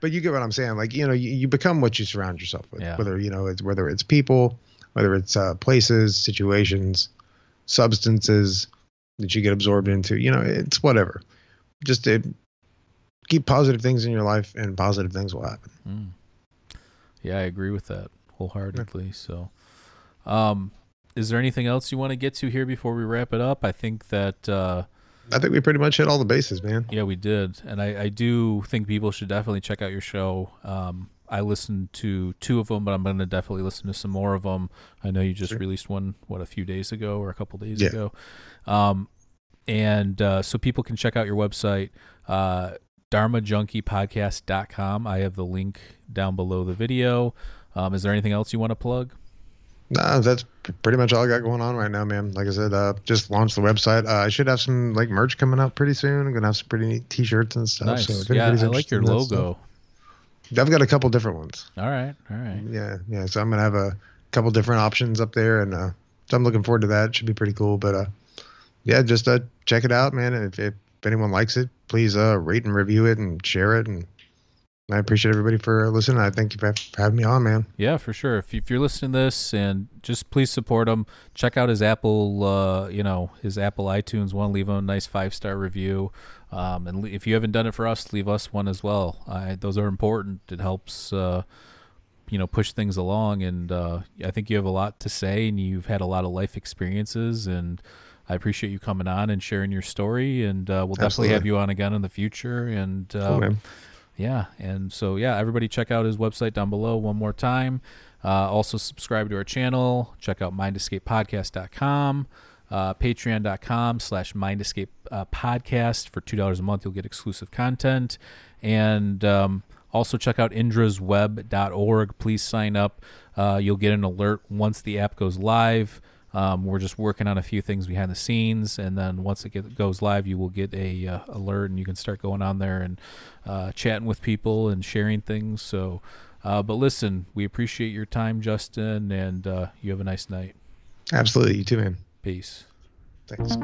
but you get what I'm saying. Like, you know, you, you become what you surround yourself with. Yeah. Whether you know it's whether it's people, whether it's uh, places, situations, substances, that you get absorbed into. You know, it's whatever. Just to keep positive things in your life, and positive things will happen. Mm. Yeah, I agree with that wholeheartedly. Yeah. So, um, is there anything else you want to get to here before we wrap it up? I think that. Uh, I think we pretty much hit all the bases, man. Yeah, we did, and I, I do think people should definitely check out your show. Um, I listened to two of them, but I'm going to definitely listen to some more of them. I know you just sure. released one, what, a few days ago or a couple days yeah. ago. Um, and uh, so people can check out your website, uh, dharmajunkiepodcast.com. I have the link down below the video. Um, is there anything else you want to plug? Nah, that's pretty much all I got going on right now, man. Like I said, uh, just launched the website. Uh, I should have some like merch coming out pretty soon. I'm gonna have some pretty neat T-shirts and stuff. Nice. So yeah, I like your logo. I've got a couple different ones. All right, all right. Yeah, yeah. So I'm gonna have a couple different options up there, and uh, so I'm looking forward to that. It should be pretty cool. But uh, yeah, just uh, check it out, man. If, if anyone likes it, please uh, rate and review it and share it. And I appreciate everybody for listening. I thank you for having me on, man. Yeah, for sure. If, if you're listening to this, and just please support him. Check out his Apple, uh, you know, his Apple iTunes one. Leave him a nice five star review. Um, and if you haven't done it for us, leave us one as well. I, those are important. It helps, uh, you know, push things along. And uh, I think you have a lot to say, and you've had a lot of life experiences. And I appreciate you coming on and sharing your story. And uh, we'll Absolutely. definitely have you on again in the future. And um, cool, yeah, and so yeah, everybody check out his website down below one more time. Uh, also, subscribe to our channel. Check out mindescapepodcast.com. Uh, Patreon.com slash Mindescape uh, Podcast. For $2 a month, you'll get exclusive content. And um, also check out indrasweb.org. Please sign up. Uh, you'll get an alert once the app goes live. Um, we're just working on a few things behind the scenes, and then once it get, goes live, you will get a uh, alert, and you can start going on there and uh, chatting with people and sharing things. So, uh, but listen, we appreciate your time, Justin, and uh, you have a nice night. Absolutely, you too, man. Peace. Thanks.